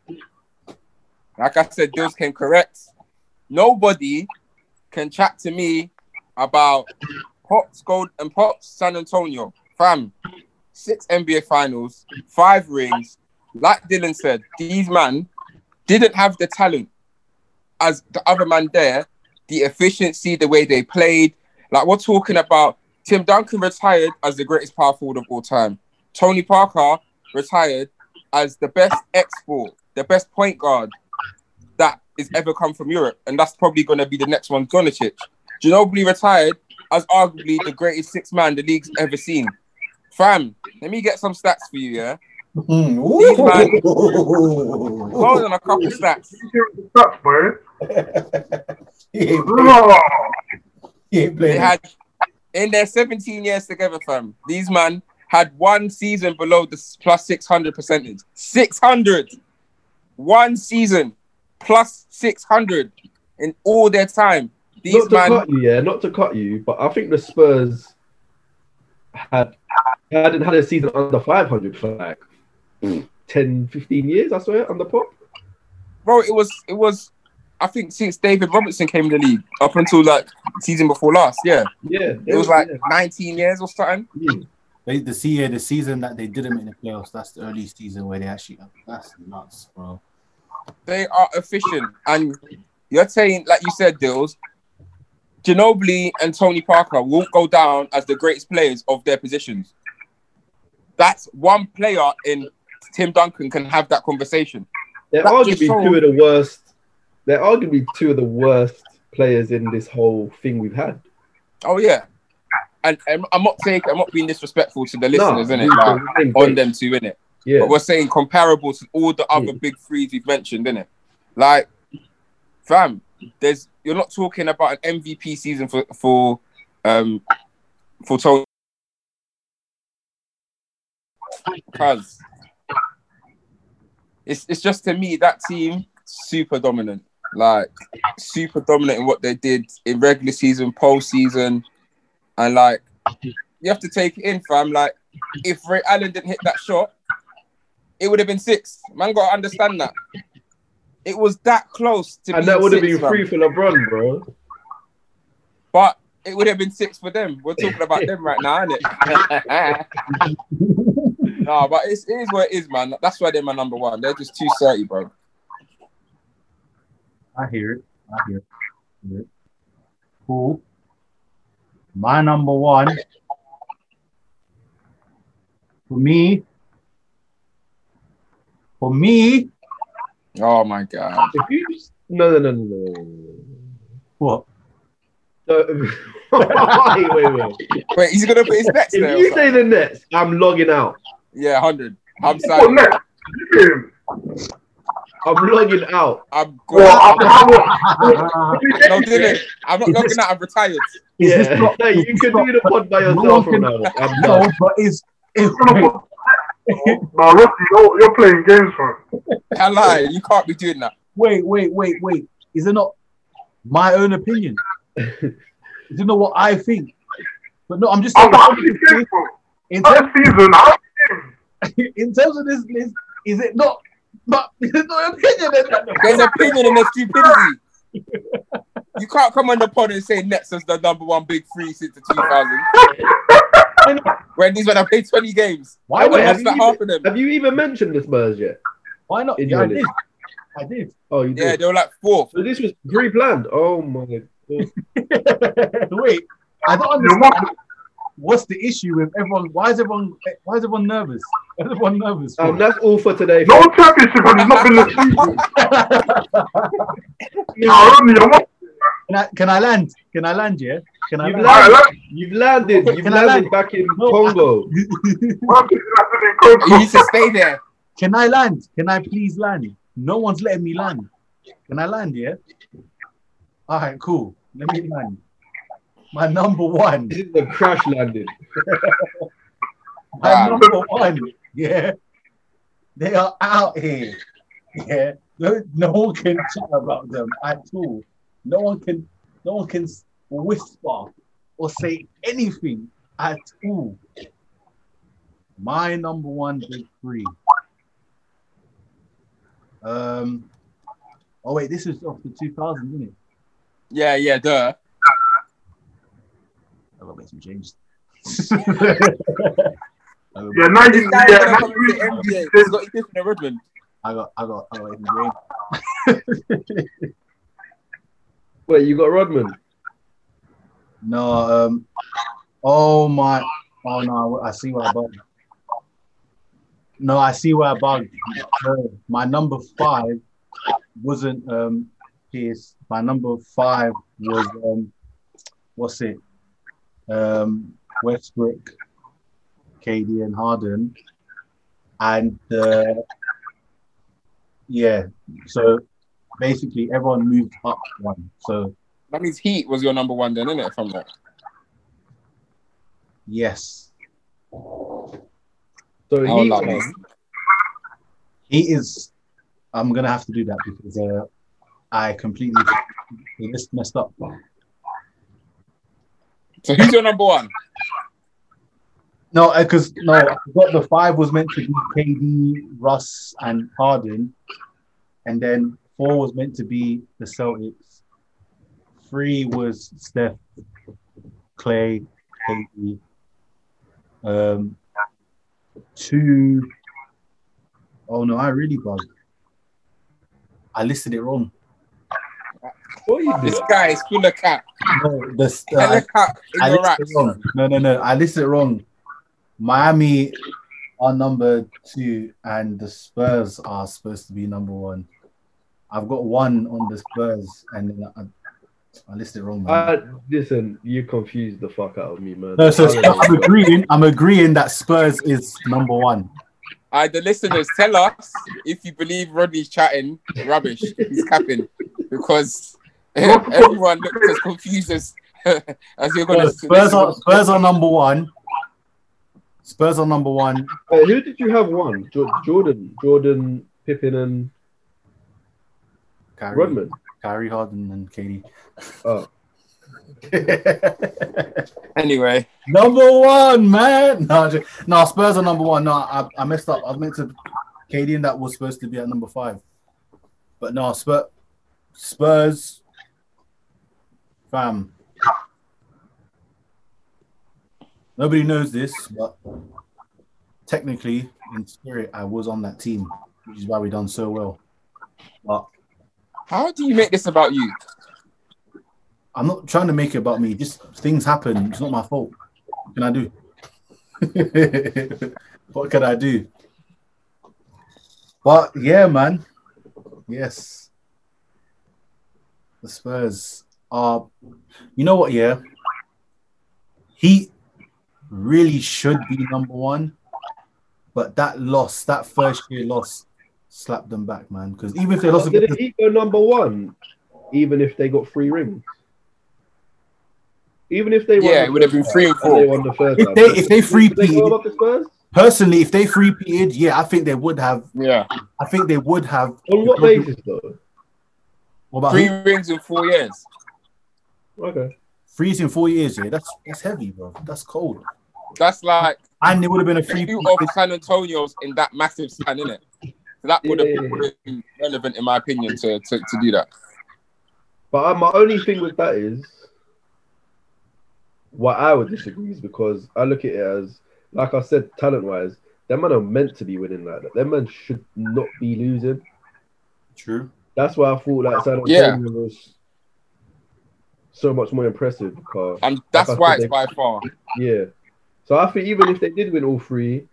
Speaker 5: Like I said, Dills came correct. Nobody can chat to me about Pops Gold and Pops San Antonio. Fam. Six NBA finals, five rings, like Dylan said, these man didn't have the talent as the other man there, the efficiency, the way they played. Like we're talking about Tim Duncan retired as the greatest power forward of all time. Tony Parker retired as the best export, the best point guard is ever come from Europe, and that's probably going to be the next one, Doncic. Ginobili retired as arguably the greatest six man the league's ever seen. Fam, let me get some stats for you, yeah.
Speaker 3: Mm.
Speaker 5: These man-
Speaker 3: Ooh.
Speaker 5: Hold on, a couple stats.
Speaker 6: That's boy.
Speaker 3: he, ain't playing, he ain't
Speaker 5: They had in their 17 years together, fam. These man had one season below the plus 600 percentage. 600. One season plus 600 in all their time. These
Speaker 4: not to
Speaker 5: man,
Speaker 4: cut you, yeah, not to cut you, but I think the Spurs had hadn't had a season under 500 for like mm. 10, 15 years, I swear, under pop.
Speaker 5: bro, it was it was. I think since David Robinson came in the league up until like season before last, yeah,
Speaker 4: Yeah,
Speaker 5: it was like
Speaker 4: yeah.
Speaker 5: 19 years or something.
Speaker 4: Yeah.
Speaker 3: They, the see the season that they didn't make the playoffs. That's the early season where they actually. That's nuts, bro.
Speaker 5: They are efficient, and you're saying, like you said, Dills, Ginobili and Tony Parker won't go down as the greatest players of their positions. That's one player in Tim Duncan can have that conversation.
Speaker 4: They're
Speaker 5: That
Speaker 4: arguably two of the worst. They're arguably two of the worst players in this whole thing we've had.
Speaker 5: Oh yeah, and, and I'm not saying I'm not being disrespectful to the listeners,
Speaker 4: No,
Speaker 5: innit?
Speaker 4: we-
Speaker 5: Like, on them two, innit?
Speaker 4: Yeah,
Speaker 5: But we're saying comparable to all the other
Speaker 4: Mm.
Speaker 5: big threes we've mentioned, innit? Like, fam, there's you're not talking about an MVP season for for um for Tony. Cause it's it's just to me that team super dominant, like super dominant in what they did in regular season, postseason, and like you have to take it in, fam. Like if Ray Allen didn't hit that shot, it would have been six. Man, got to understand that. It was that close to
Speaker 4: and that would have been
Speaker 5: fam.
Speaker 4: free for LeBron, bro.
Speaker 5: but it would have been six for them. We're talking about them right now, innit? no, but it's, it is what it is, man. That's why they're my number one. They're just too dirty, bro.
Speaker 3: I hear it. I hear it. I hear it. Cool. My number one for me. For me,
Speaker 5: Oh my god.
Speaker 4: If you no no no no no, no, no.
Speaker 3: what?
Speaker 4: no. wait wait wait.
Speaker 5: Wait, he's gonna put his next there.
Speaker 4: If
Speaker 5: or
Speaker 4: you say the Nets, I'm logging out.
Speaker 5: Yeah, hundred. I'm sorry.
Speaker 6: next?
Speaker 4: I'm logging out.
Speaker 5: I'm
Speaker 6: Well,
Speaker 5: going.
Speaker 6: I, I,
Speaker 5: No, Dylan, I'm not looking at. I'm retired.
Speaker 4: Yeah,
Speaker 3: not-
Speaker 4: no, you can do the pod by yourself
Speaker 3: one
Speaker 4: from now. I'm
Speaker 3: No, but is is
Speaker 6: no, Rusty, you're, you're playing games, man.
Speaker 5: I lie. You can't be doing that.
Speaker 3: wait, wait, wait, wait. Is it not my own opinion? is it not what I think? But no, I'm just saying.
Speaker 6: I'm not games, bro.
Speaker 3: In terms,
Speaker 6: season, how
Speaker 3: in terms of this list, is it not? But there's no opinion. in that.
Speaker 5: There's opinion and there's stupidity. You can't come on the pod and say Nets is the number one big three since the 2000s. when these men have played 20 games.
Speaker 3: Why?
Speaker 4: would
Speaker 3: Wait,
Speaker 4: have
Speaker 5: That's
Speaker 4: you even-
Speaker 5: half of them.
Speaker 4: Have you even mentioned the Spurs yet?
Speaker 3: why not? Yeah, I did. I did.
Speaker 4: Oh, you did.
Speaker 5: Yeah,
Speaker 4: did.
Speaker 5: they were like fourth.
Speaker 4: So this was pre-planned. Oh my god.
Speaker 3: Wait, I don't understand. What's the issue with everyone? Why is everyone? Why is everyone nervous? Everyone nervous?
Speaker 4: Um, that's all for today.
Speaker 6: no championship has not been the season. No, Rodney, I'm not.
Speaker 3: can I can I land? Can I land? Yeah. Can I
Speaker 4: You've
Speaker 3: land?
Speaker 6: I
Speaker 4: landed. You've landed. You've
Speaker 3: Can
Speaker 4: landed
Speaker 3: land?
Speaker 4: back in
Speaker 3: No,
Speaker 4: Congo.
Speaker 6: Rodney, that's in
Speaker 5: You
Speaker 6: Congo.
Speaker 5: need to stay there.
Speaker 3: Can I land? Can I please land? No one's letting me land. Can I land? Yeah. All right. Cool. Let me land. My number one.
Speaker 4: This is a crash landing.
Speaker 3: My
Speaker 5: Wow.
Speaker 3: number one. Yeah. They are out here. Yeah. No, no one can chat about them at all. No one can. No one can whisper or say anything at all. My number one big three. Um. Oh wait, this is off the 2000s, isn't it?
Speaker 5: Yeah, yeah, duh.
Speaker 3: I gotta make some changes. Um,
Speaker 6: Yeah, now you,
Speaker 5: This guy
Speaker 6: yeah,
Speaker 5: gonna
Speaker 6: now
Speaker 5: come
Speaker 6: you,
Speaker 5: into the NBA. He's got Ethan and Redmond.
Speaker 3: I got, I got, I got in the game.
Speaker 4: Wait, you got Rodman?
Speaker 3: No, um, oh my, oh no, I see where I bugged. No, I see where I bugged. My number five wasn't um Pierce. My number five was um, what's it? Um, Westbrook, KD, and Harden, and uh, yeah. So basically, everyone moved up one. So
Speaker 5: That means Heat was your number one then, isn't it? If I'm not.
Speaker 3: yes,
Speaker 4: So
Speaker 5: Oh,
Speaker 4: he
Speaker 5: like
Speaker 4: won.
Speaker 5: this.
Speaker 3: He is. I'm gonna have to do that because uh, I completely the list messed up.
Speaker 5: So who's your number one?
Speaker 3: No, because no, I forgot the five was meant to be KD, Russ, and Harden, and then four was meant to be the Celtics. Three was Steph, Klay, KD. Um, two oh no, I really bugged. I listed it wrong.
Speaker 4: What you
Speaker 5: This
Speaker 4: did?
Speaker 5: guy is full of cap.
Speaker 3: No, the, uh,
Speaker 5: Hella cap
Speaker 3: I listed it wrong. No, no, no. I listed it wrong. Miami are number two, and the Spurs are supposed to be number one. I've got one on the Spurs, and then I, I listed it wrong. Man.
Speaker 4: I, listen, you confused the fuck out of me, man.
Speaker 3: no, so I'm agreeing. I'm agreeing that Spurs is number one.
Speaker 5: Uh, the listeners, tell us if you believe Rodney's chatting rubbish. He's capping because everyone looks as confused as as you're gonna.
Speaker 3: Spurs are Spurs are number one. Spurs are number one.
Speaker 4: Wait, who did you have one? Jo- Jordan, Jordan, Pippen, and
Speaker 3: Kyrie,
Speaker 4: Rodman.
Speaker 3: Kyrie Harden and KD.
Speaker 4: Oh,
Speaker 5: Anyway,
Speaker 3: Number one, man. No, ju- no, Spurs are number one. No, I, I messed up. I meant to KD and that was supposed to be at number five. But no, Spurs, Spurs, fam. Nobody knows this, but technically, in spirit, I was on that team, which is why we done so well. But
Speaker 5: how do you make this about you?
Speaker 3: I'm not trying to make it about me. Just things happen. It's not my fault. What can I do? what can I do? But yeah, man. Yes. The Spurs are you know what, yeah? He really should be number one, but that loss, that first year loss, slapped them back, man. Because even if they lost
Speaker 4: did
Speaker 3: against
Speaker 4: he go number one? Even if they got three rings, even if they
Speaker 5: Yeah,
Speaker 4: the
Speaker 5: it would have been three and
Speaker 4: half and They
Speaker 5: four.
Speaker 4: won the first.
Speaker 3: If they- if they
Speaker 4: Did they go
Speaker 3: three-peated-
Speaker 4: the Spurs?
Speaker 3: personally, if they free peated, yeah, I think they would have.
Speaker 5: Yeah,
Speaker 3: I think they would have.
Speaker 4: On what basis though?
Speaker 3: What about
Speaker 5: three
Speaker 3: who?
Speaker 5: rings in four years.
Speaker 4: Okay.
Speaker 3: Freeze in four years? Yeah, that's that's heavy, bro. That's cold.
Speaker 5: That's like
Speaker 3: And it would have been a free.
Speaker 5: two of San Antonio's in that massive span, innit? So that would have
Speaker 4: Yeah.
Speaker 5: been relevant, in my opinion, to, to, to do that.
Speaker 4: But uh, my only thing with that is, what I would disagree is because I look at it as, like I said, talent wise, them man are meant to be winning like that. Them man should not be losing.
Speaker 3: True.
Speaker 4: That's why I thought like San
Speaker 5: Yeah.
Speaker 4: Antonio was so much more impressive because
Speaker 5: And that's
Speaker 4: Like
Speaker 5: why
Speaker 4: said,
Speaker 5: it's by far.
Speaker 4: yeah. So I think even if they did win all three,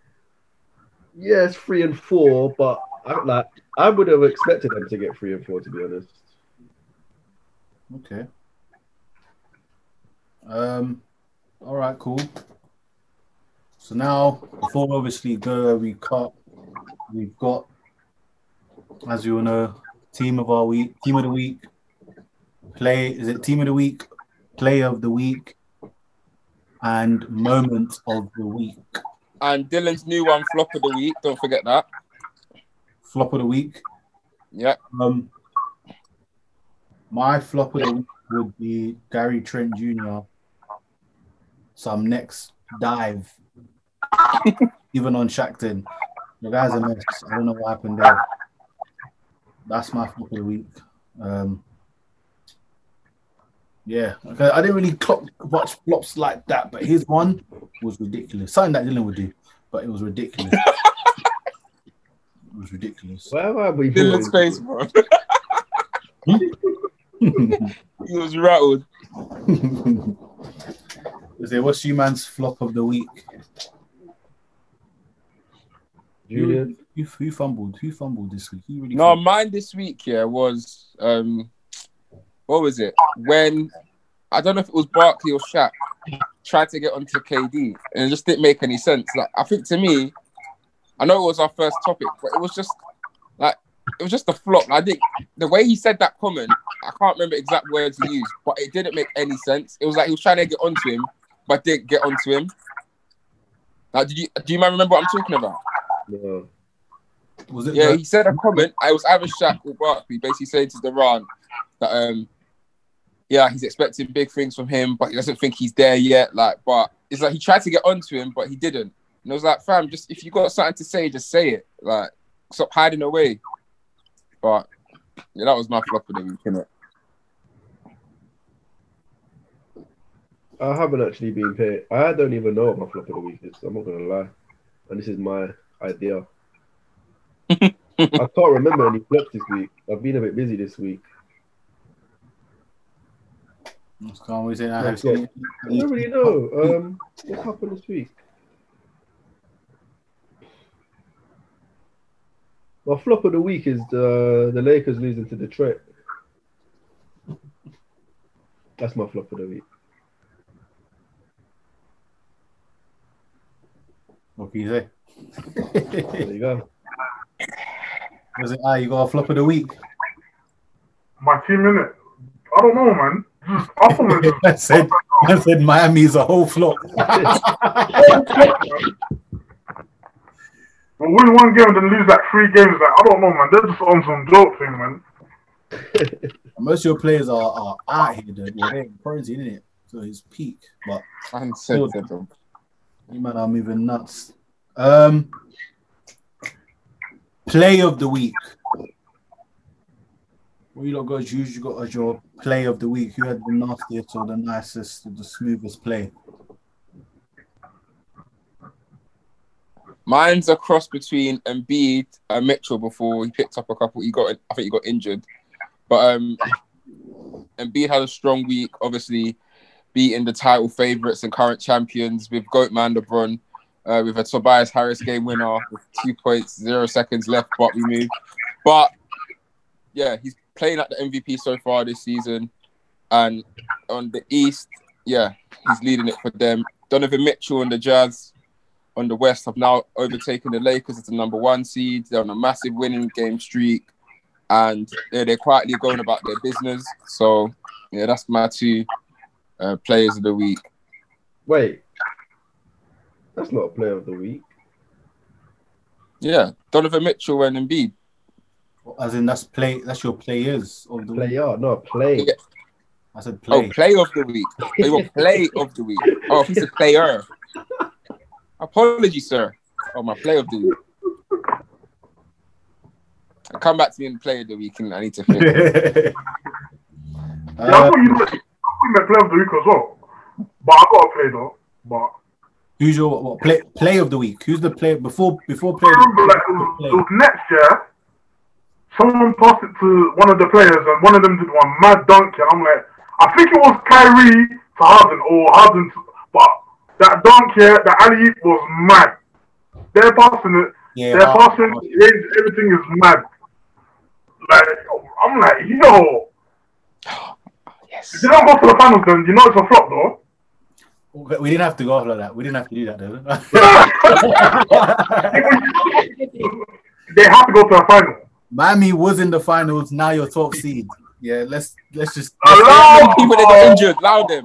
Speaker 4: yes, three and four, but I, like I would have expected them to get three and four to be honest.
Speaker 3: Okay. Um. All right. Cool. So now, before obviously go where we cut, we've got, as you all know, team of our week, team of the week, play. Is it team of the week, play of the week, and moment of the week?
Speaker 5: And Dylan's new one, flop of the week. Don't forget that.
Speaker 3: Flop of the week.
Speaker 5: Yeah.
Speaker 3: Um, my flop of the week would be Gary Trent Jr. Some next dive, even on Shaqtin'. The guy's a mess. I don't know what happened there. That's my flop of the week. Um, yeah, okay. I didn't really clock watch flops like that, but his one was ridiculous. Something that Dylan would do. but it was ridiculous. it was ridiculous.
Speaker 4: Why have I been
Speaker 5: Dylan's face, bro. he was rattled.
Speaker 3: Is there what's you man's flop of the week?
Speaker 4: Julian?
Speaker 3: Who, who fumbled? Who fumbled this week? Who really
Speaker 5: No,
Speaker 3: fumbled?
Speaker 5: mine this week, yeah, was um, what was it? When I don't know if it was Barkley or Shaq tried to get onto KD, and it just didn't make any sense. Like I think to me, I know it was our first topic, but it was just like it was just a flop. I think the way he said that comment, I can't remember exact words he used, but it didn't make any sense. It was like he was trying to get onto him, but didn't get onto him. Like, did you do you man remember what I'm talking about?
Speaker 4: No.
Speaker 3: Was it?
Speaker 5: Yeah, he said a comment. I was either Shaq or Barkley, basically saying to Durant that um, yeah, he's expecting big things from him, but he doesn't think he's there yet. Like, but it's like he tried to get onto him, but he didn't. And I was like, fam, just if you got something to say, just say it. Like, stop hiding away. But yeah, that was my flop of the week, innit?
Speaker 4: I haven't actually been paid. I don't even know what my flop of the week is. I'm not gonna lie, and this is my idea. I can't remember any flops this week. I've been a bit busy this week.
Speaker 3: Can't we say that?
Speaker 4: That's. I don't really know. Um, what happened this week? My flop of the week is the the Lakers losing to Detroit. That's my flop of the week.
Speaker 3: What can you say?
Speaker 4: There you go.
Speaker 3: Was it? Ah, you got a flop of the week.
Speaker 6: My team in it. I don't know, man. Just Arsenal is
Speaker 3: I said, I said Miami is a whole flop.
Speaker 6: We'll win one game and then lose like three games. Like I don't know, man. They're just on some joke thing, man.
Speaker 3: Most of your players are, are out here, though. Well, they're in quarantine, isn't it? So it's peak, but
Speaker 5: Man said to them.
Speaker 3: you man are moving nuts. Um, play of the week. What you lot got? Who you got as your play of the week? Who had the nastiest or the nicest or the smoothest play?
Speaker 5: Mine's a cross between Embiid and Mitchell before he picked up a couple. He got, I think he got injured, but um, Embiid had a strong week. Obviously, beating the title favorites and current champions with Goatman LeBron, uh, with a Tobias Harris game winner with two points, zero seconds left, but we moved. But yeah, he's playing at the MVP so far this season, and on the East, yeah, he's leading it for them. Donovan Mitchell and the Jazz on the West have now overtaken the Lakers as the number one seed. They're on a massive winning game streak, and yeah, they're quietly going about their business. So yeah, that's my two uh, players of the week.
Speaker 4: Wait, that's not a player of the week.
Speaker 5: Yeah, Donovan Mitchell and Embiid.
Speaker 3: As in, that's play. That's your players of the week.
Speaker 4: Player, not play.
Speaker 5: Yeah.
Speaker 3: I said play.
Speaker 5: Oh,
Speaker 3: play.
Speaker 5: play of the week. Oh, you want play of the week. Oh, he's a player. Apologies, sir. Oh, my play of the week. Come back to me and play of the week, and I need to think.
Speaker 6: Yeah, I
Speaker 3: Uh,
Speaker 6: thought you meant, you meant play of the week as well. But I got to play though. But
Speaker 3: who's your what, what, play play of the week? Who's the player before before play?
Speaker 6: I
Speaker 3: Of
Speaker 6: remember like it was next year. Someone passed it to one of the players, and one of them did one mad dunk. And I'm like, I think it was Kyrie to Harden or Harden, to, but that dunk here, that alley was mad. They're passing it.
Speaker 3: yeah,
Speaker 6: They're passing range, everything is mad. Like I'm like, yo,
Speaker 5: Yes.
Speaker 6: if they don't go to the finals, then you know it's a flop, though.
Speaker 3: we didn't have to go off like that. We didn't have to do that, though.
Speaker 6: they have to go to a final.
Speaker 3: Miami was in the finals. Now you're top seed. Yeah, let's let's just.
Speaker 6: Allow
Speaker 5: People that got injured, allow them.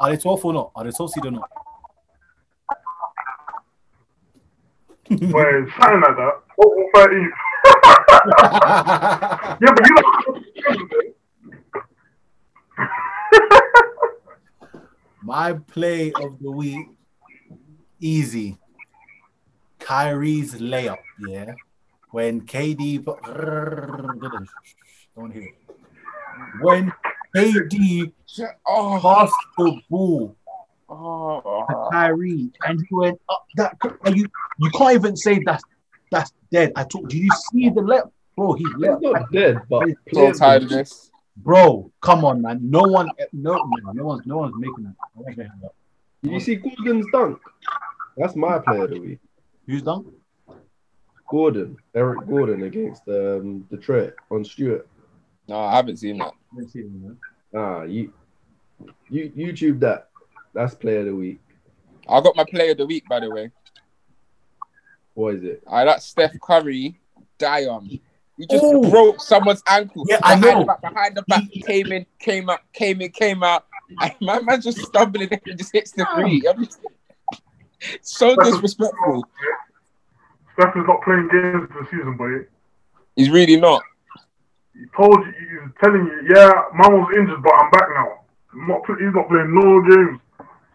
Speaker 3: Are they 12 or not? Are they top seed or not?
Speaker 6: Wait, something like that. Or, or 13. yeah, but you know.
Speaker 3: My play of the week, easy. Kyrie's layup, yeah. When KD, don't hear. it. When KD
Speaker 5: Oh,
Speaker 3: passed the ball
Speaker 5: Oh,
Speaker 3: Kyrie, and he went up that. and You you can't even say that's that's dead. I told. Do you see the left, bro? He
Speaker 4: He's
Speaker 3: left,
Speaker 4: not dead, but
Speaker 3: He's
Speaker 5: so tired of this.
Speaker 3: bro. Come on, man. No one, no, no, no one's, no one's making that. No one's making that.
Speaker 4: Did you see Gordon's dunk? That's my player of the week.
Speaker 3: Who's done?
Speaker 4: Gordon, Eric Gordon against um, Detroit on Stewart.
Speaker 5: No, I haven't seen that.
Speaker 3: Let's see, man.
Speaker 4: Ah, you, you YouTube that. That's player of the week.
Speaker 5: I got my player of the week, by the way.
Speaker 4: What is it?
Speaker 5: I like Steph Curry, Dion. He just
Speaker 3: Ooh.
Speaker 5: broke someone's ankle.
Speaker 3: Yeah, I know.
Speaker 5: The back, behind the back, came in, came up, came in, came out. And my man just stumbling and just hits the oh. three. I'm just- so disrespectful.
Speaker 6: Steph is not playing games this season, boy.
Speaker 5: He's really not.
Speaker 6: He told you, he's telling you, yeah, man was injured, but I'm back now. I'm not, he's not playing no games.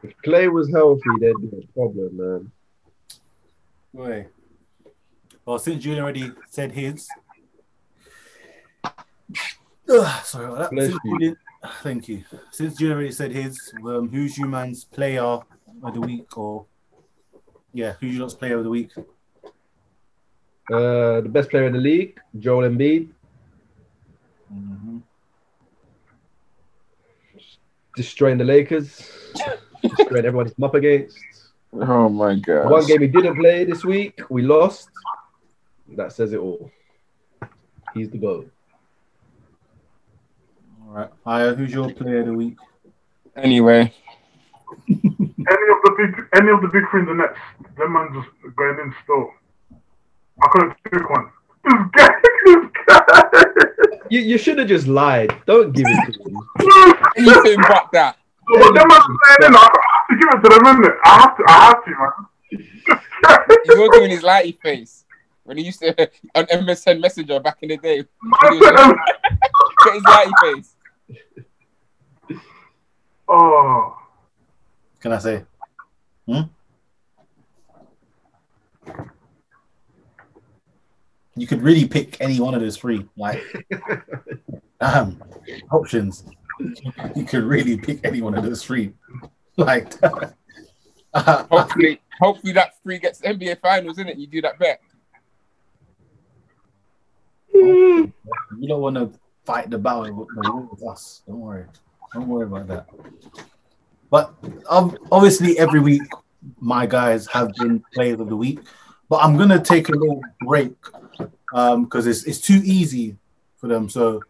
Speaker 4: If Klay was healthy, there'd be a problem, man.
Speaker 3: Wait. Well, since Julian already said his. Ugh, sorry about that.
Speaker 4: Bless
Speaker 3: Since
Speaker 4: you.
Speaker 3: Julian, thank you. Since Julian already said his, um, who's your man's player of the week or yeah, who's your lot's player of the week?
Speaker 4: Uh, the best player in the league, Joel Embiid,
Speaker 3: Mm-hmm.
Speaker 4: destroying the Lakers, destroying everyone he's up against.
Speaker 5: Oh my god.
Speaker 4: One game he didn't play this week, we lost. That says it all. He's the goal.
Speaker 3: All right. Aya, who's your player of the week?
Speaker 5: Anyway,
Speaker 6: Any of the big, any of the big three in the Nets, them man just going in still. I couldn't pick one. This guy, this guy.
Speaker 4: You, you should have just lied. Don't give it to him.
Speaker 5: anything but that.
Speaker 6: But them man saying in, I have to give it to them, innit? I have to, I have to, man.
Speaker 5: He's all doing his lighty face. When he used to on MSN Messenger back in the day,
Speaker 6: Man said them-
Speaker 5: his lighty face.
Speaker 6: oh,
Speaker 3: Can I say? Hmm? You could really pick any one of those three. Like, damn, options. You could really pick any one of those three. Like, uh,
Speaker 5: Hopefully, hopefully that three gets NBA Finals, isn't it? You do that bet.
Speaker 3: you don't want to fight the battle with, the war with us. Don't worry. Don't worry about that. But um, obviously, every week, my guys have been players of the week. But I'm gonna take a little break because it's it's too easy for them. So!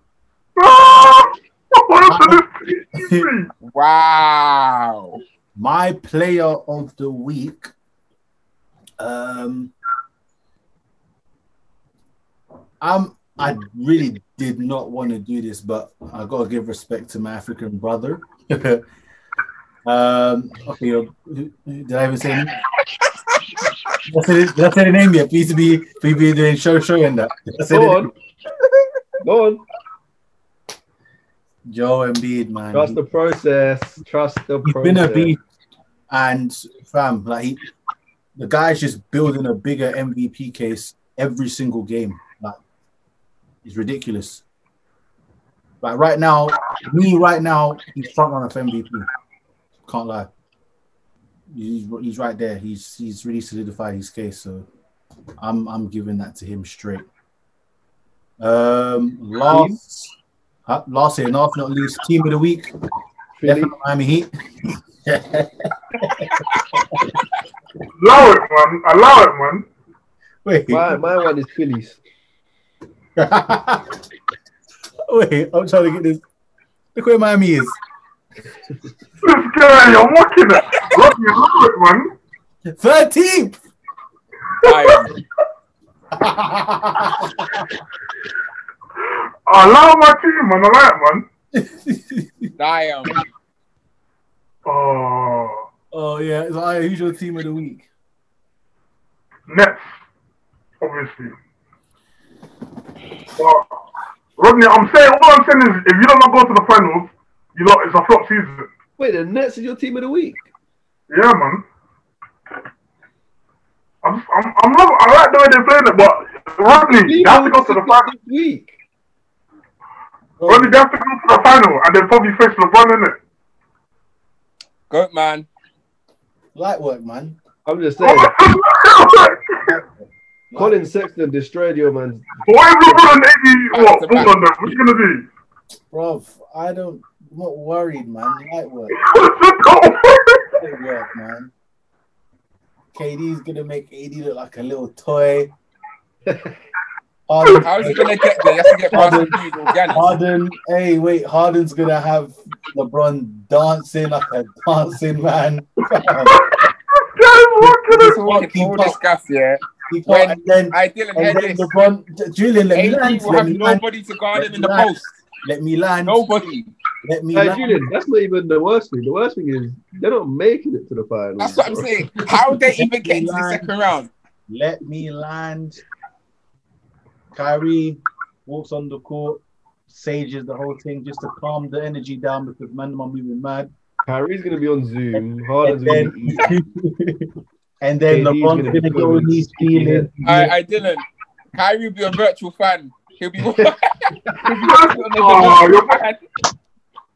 Speaker 6: What happened to this team?
Speaker 5: Wow.
Speaker 3: my player of the week. Um, I'm. I really did not want to do this, but I gotta give respect to my African brother. um, okay, who- who- did I even say? Him? Did I say, the- did I say the name yet? Please be, please be doing show, show, and that. Did I say
Speaker 4: Go on. Go on.
Speaker 3: Joe Embiid, man.
Speaker 4: Trust the process. Trust the
Speaker 3: He's
Speaker 4: process.
Speaker 3: been a beast, and fam, like he, the guy's just building a bigger MVP case every single game. Like, it's ridiculous. Like right now, me right now, he's front runner for MVP. Can't lie. He's, he's right there. He's he's really solidified his case. So I'm I'm giving that to him straight. Um, last, uh, last and not not least, team of the week.
Speaker 4: Philly.
Speaker 3: Definitely Miami Heat.
Speaker 6: Allow it, man. Allow it, man.
Speaker 3: Wait,
Speaker 4: My, my one is Phillies.
Speaker 3: wait, I'm trying to get this. Look where Miami is.
Speaker 6: This guy, you're mocking it. Rodney, allow it, man.
Speaker 3: 13th.
Speaker 5: I,
Speaker 6: Allow my team, man. Allow it, man.
Speaker 5: damn.
Speaker 6: Oh,
Speaker 3: oh, yeah. It's our usual team of the week.
Speaker 6: Nets, obviously. But Rodney, I'm saying all I'm saying is if you don't not go to the finals, you know it's a flop season.
Speaker 4: Wait, the Nets is your team of the week.
Speaker 6: Yeah, man. I'm, I'm, I'm not, I like the way they're playing it, but Rodney, you have to go to the final.
Speaker 4: this week.
Speaker 6: Rodney, they have to go to the final and then probably face LeBron in it.
Speaker 5: Goat man.
Speaker 3: Light work, man.
Speaker 4: I'm just saying. Collin Sexton destroyed your man.
Speaker 6: Why is LeBron 80? What? Balls on them? What's he gonna do?
Speaker 3: Bruv, I don't, I'm not worried, man. Light work. Light work, man. KD's gonna make AD look like a little toy. Harden,
Speaker 5: How is he gonna get there? He has to get past the.
Speaker 3: Harden, hey, wait, Harden's gonna have LeBron dancing like a dancing man.
Speaker 6: Guys, what can
Speaker 5: This
Speaker 6: I?
Speaker 3: keep up.
Speaker 5: this gas, yeah.
Speaker 3: Can't,
Speaker 5: When-
Speaker 3: and then,
Speaker 5: I Dylan
Speaker 3: and
Speaker 5: heard
Speaker 3: then
Speaker 5: this.
Speaker 3: LeBron, Julian, let me land,
Speaker 5: will
Speaker 3: let
Speaker 5: have
Speaker 3: me land,
Speaker 5: nobody to guard him in the
Speaker 3: Let me
Speaker 5: post.
Speaker 3: let me land,
Speaker 5: Nobody.
Speaker 3: let me
Speaker 4: Hey,
Speaker 3: land.
Speaker 4: Julian, that's not even the worst thing. The worst thing is they're not making it to the finals.
Speaker 5: That's what I'm saying. How they even get into the second round?
Speaker 3: Let me land. Kyrie walks on the court, sages the whole thing just to calm the energy down because man are moving mad.
Speaker 4: Kyrie's gonna be on Zoom. Harden's
Speaker 3: And then,
Speaker 4: be
Speaker 3: and then
Speaker 4: KD's
Speaker 3: LeBron's
Speaker 4: gonna
Speaker 3: gonna, go in
Speaker 4: good.
Speaker 3: his feelings.
Speaker 5: I, I didn't. Kyrie will be a virtual fan. He'll be. he'll be
Speaker 6: Oh, you're-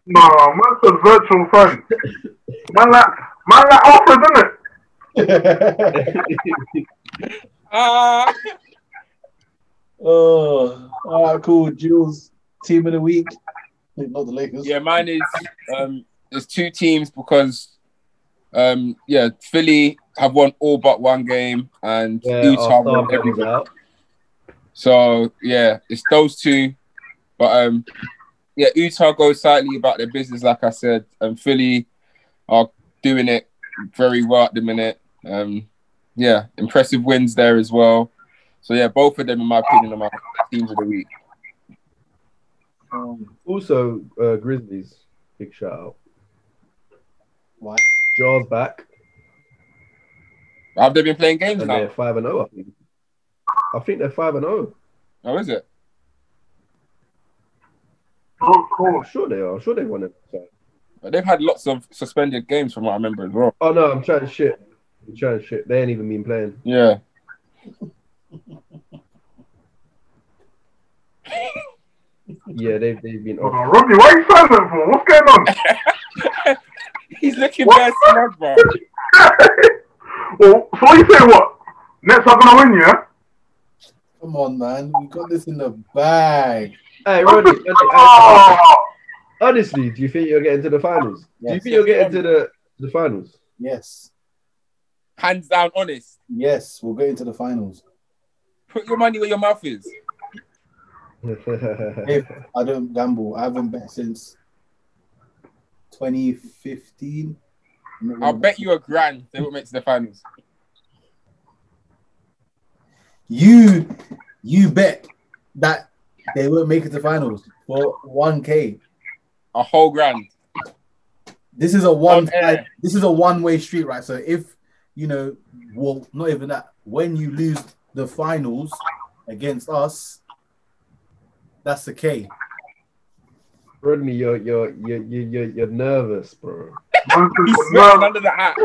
Speaker 6: man's a virtual fan. Man, like, man, like Alfred, isn't it?
Speaker 5: Ah,
Speaker 3: oh, all right, cool. Jules, team of the week. Not the Lakers.
Speaker 5: yeah, mine is. Um, there's two teams because, um, yeah, Philly have won all but one game, and
Speaker 4: yeah,
Speaker 5: Utah won
Speaker 4: star
Speaker 5: every
Speaker 4: player's out.
Speaker 5: So yeah, it's those two. But um yeah, Utah goes slightly about their business, like I said, and Philly are doing it very well at the minute. Um yeah, impressive wins there as well. So yeah, both of them in my opinion are my teams of the week.
Speaker 3: Um,
Speaker 4: Also, uh, Grizzlies, big shout out.
Speaker 3: why?
Speaker 4: Ja's back,
Speaker 5: Have they been playing games
Speaker 4: and
Speaker 5: now?
Speaker 4: they're five and zero. I think. I think they're five and zero.
Speaker 5: Oh, is it?
Speaker 6: Oh,
Speaker 4: I'm
Speaker 6: cool.
Speaker 4: sure they are. I'm sure they won it.
Speaker 5: But they've had lots of suspended games from what I remember as well.
Speaker 4: Oh no, I'm trying to shit. I'm trying shit. They ain't even been playing.
Speaker 5: Yeah.
Speaker 4: Yeah, they've they've been
Speaker 6: Hold
Speaker 4: off.
Speaker 6: on, Rodney, why are you silent for? What's going on?
Speaker 5: He's looking very smug, bro.
Speaker 6: well, so you say? What? Nets are gonna win, yeah?
Speaker 3: Come on, man. We got this in the bag.
Speaker 4: Hey, Rodney, Rodney,
Speaker 6: Oh,
Speaker 4: honestly, do you think you're getting to the finals? Do you
Speaker 3: Yes.
Speaker 4: think you're getting to the the finals?
Speaker 3: Yes.
Speaker 5: Hands down, honest.
Speaker 3: Yes, we'll get into the finals.
Speaker 5: Put your money where your mouth is.
Speaker 3: If I don't gamble, I haven't bet since 2015. I'm not
Speaker 5: I'll
Speaker 3: gonna
Speaker 5: bet you a grand they won't make it to the finals.
Speaker 3: You you bet that they won't make it to finals for 1k.
Speaker 5: A whole grand.
Speaker 3: This is a one
Speaker 5: On air.
Speaker 3: this is a one way street, right? So if you know, well, not even that. When you lose the finals against us, that's the K.
Speaker 4: Rodney, you're you're you're you're, you're, you're nervous, bro.
Speaker 5: He's
Speaker 6: this is
Speaker 5: sweating
Speaker 6: nervous.
Speaker 5: under the hat.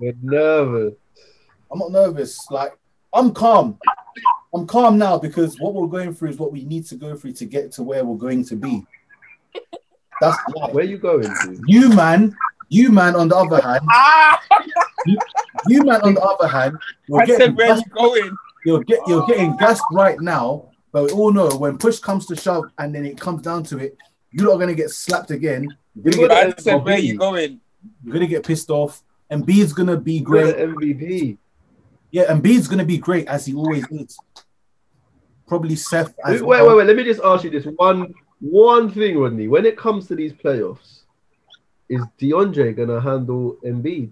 Speaker 4: You're nervous.
Speaker 3: I'm not nervous. Like I'm calm. I'm calm now because what we're going through is what we need to go through to get to where we're going to be. That's life.
Speaker 4: Where you going to?
Speaker 3: You man, you man. On the other hand,
Speaker 5: Ah!
Speaker 3: you man. On the other hand, you're
Speaker 5: I
Speaker 3: getting,
Speaker 5: said, where you going?
Speaker 3: you're get, you're getting gassed right now. But we all know when push comes to shove, and then it comes down to it, you're not gonna get slapped again. You're gonna get,
Speaker 5: I said, where you going?
Speaker 3: you're gonna get pissed off. And B's gonna be great.
Speaker 4: MVP.
Speaker 3: Yeah, and B's gonna be great as he always is. Probably Seth as
Speaker 4: Wait, wait,
Speaker 3: well.
Speaker 4: wait, wait. Let me just ask you this one one thing, Rodney. When it comes to these playoffs, is DeAndre gonna handle Embiid?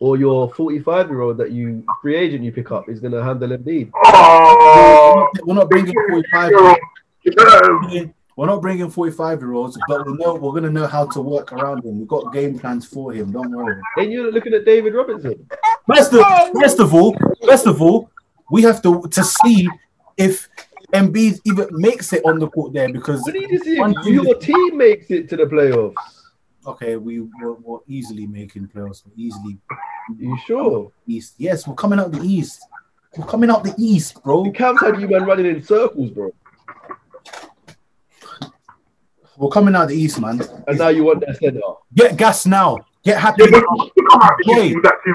Speaker 4: Or your 45 year old that you free agent you pick up is gonna handle Embiid?
Speaker 6: Oh,
Speaker 3: We're not bringing 45
Speaker 6: yeah.
Speaker 3: We're not bringing 45 year olds, but we know we're gonna know how to work around him. We've got game plans for him. Don't worry.
Speaker 4: And you're looking at David Robinson.
Speaker 3: Best of, best of all, best of all, we have to to see if Embiid even makes it on the court there because
Speaker 4: What do you see? If your team makes it to the playoffs.
Speaker 3: Okay, we we're, we're easily making playoffs. We're easily
Speaker 4: You sure?
Speaker 3: east. Yes, we're coming out the east. We're coming out the east, bro.
Speaker 4: The Cavs had you man running in circles, bro.
Speaker 3: We're coming out the east, man.
Speaker 4: And now you want that center.
Speaker 3: Get gas now. Get happy.
Speaker 6: Yeah, but
Speaker 3: now.
Speaker 6: you come out
Speaker 3: Wait.
Speaker 6: with that team.